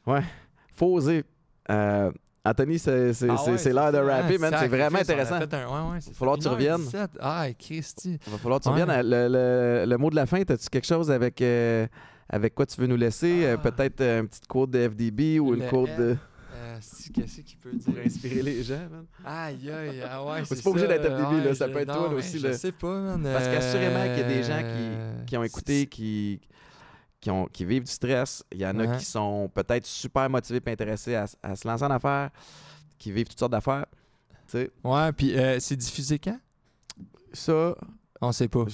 Ouais. Faut oser. Euh, Anthony, c'est Ah c'est- ouais, l'heure de rapper, Ah, man. C'est vraiment intéressant. fait un- ouais, ouais, c'est Il va falloir que tu reviennes. 1h17. Ah, Christy. Il va falloir que tu reviennes. Le, le- le mot de la fin, as-tu quelque chose avec, euh, avec quoi tu veux nous laisser? Euh, Ah. Peut-être euh, une petite quote de FDB ou une quote de. Qu'est-ce qu'il peut dire? pour inspirer les gens, man. Aïe, aïe, ah ouais, C'est pas obligé d'être FDB, là, ça peut être toi, aussi, Je sais pas, man, Parce qu'assurément qu'il y a des gens Qui ont écouté, qui, qui, ont, qui vivent du stress. Il y en a qui sont peut-être super motivés et intéressés à, se lancer en affaires, qui vivent toutes sortes d'affaires. Ouais, puis euh, c'est diffusé quand? ça, On sait pas.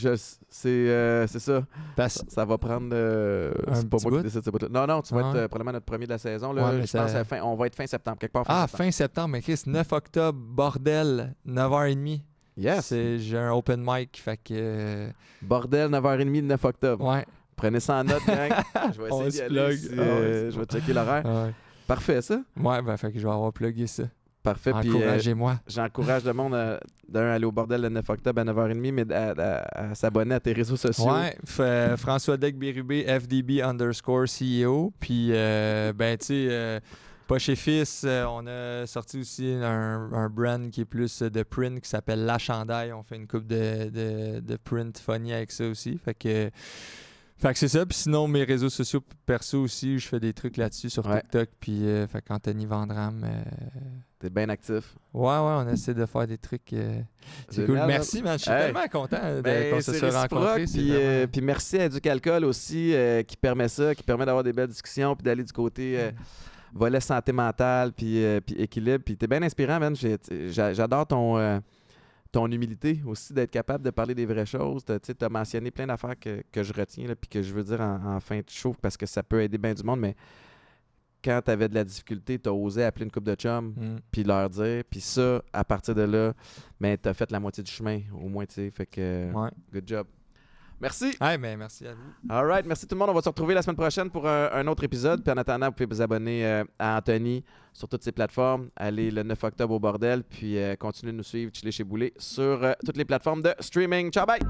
c'est, euh, c'est ça. Parce... Ça, ça va prendre. euh, c'est pas moi bout? qui décide ce. Non, non, tu vas Ah être probablement notre premier de la saison. Là, Ouais, je pense à fin, on va être fin septembre, quelque part. Fin Ah, septembre. fin septembre, mais Chris, 9 octobre, bordel, 9h30. Yes. J'ai un open mic, fait que. Bordel, 9h30 le 9 octobre. ouais. Prenez ça en note, gang. je vais essayer d'y aller. si, Ah euh, je vais checker l'horaire. Ouais. Parfait, ça. Ouais, ben, fait que je vais avoir plugué ça. Parfait. Puis, euh, Encouragez-moi. J'encourage le monde à- d'un à aller au bordel le 9 octobre à 9h30, mais à, à- à s'abonner à tes réseaux sociaux. Ouais, f- euh, François Deck Bérubé, FDB underscore CEO. Puis, euh, ben, tu sais, euh, Pas chez Fils, euh, on a sorti aussi un, un brand qui est plus euh, de print qui s'appelle La Chandail. On fait une coupe de, de, de print funny avec ça aussi. Fait que, fait que c'est ça. Puis sinon, mes réseaux sociaux perso aussi, je fais des trucs là-dessus sur Ouais. TikTok. Puis euh, fait qu'Anthony Vandram. euh, T'es bien actif. Ouais, ouais, on essaie de faire des trucs. euh, c'est cool. Merci, man. Je suis Hey. tellement content de- Ben, qu'on se soit rencontrés. Puis, euh, vraiment- puis merci à Éducalcool aussi euh, qui permet ça, qui permet d'avoir des belles discussions puis d'aller du côté euh, volet santé mentale puis, euh, puis équilibre. Puis t'es bien inspirant, man. J'adore ton, euh, ton humilité aussi d'être capable de parler des vraies choses. Tu as mentionné plein d'affaires que, que je retiens puis que je veux dire en, en fin de show parce que ça peut aider bien du monde, mais quand tu avais de la difficulté, tu as osé appeler une coupe de chum Mm. puis leur dire. Puis ça, à partir de là, ben, tu as fait la moitié du chemin, au moins, tu sais. Fait que, Ouais. good job. Merci. Hey, ben, merci à vous. All right. Merci tout le monde. On va se retrouver la semaine prochaine pour un, un autre épisode. Puis en attendant, vous pouvez vous abonner euh, à Anthony sur toutes ses plateformes. Allez le 9 octobre au bordel. Puis euh, continuez de nous suivre, chiller chez Boulet sur euh, toutes les plateformes de streaming. Ciao, bye!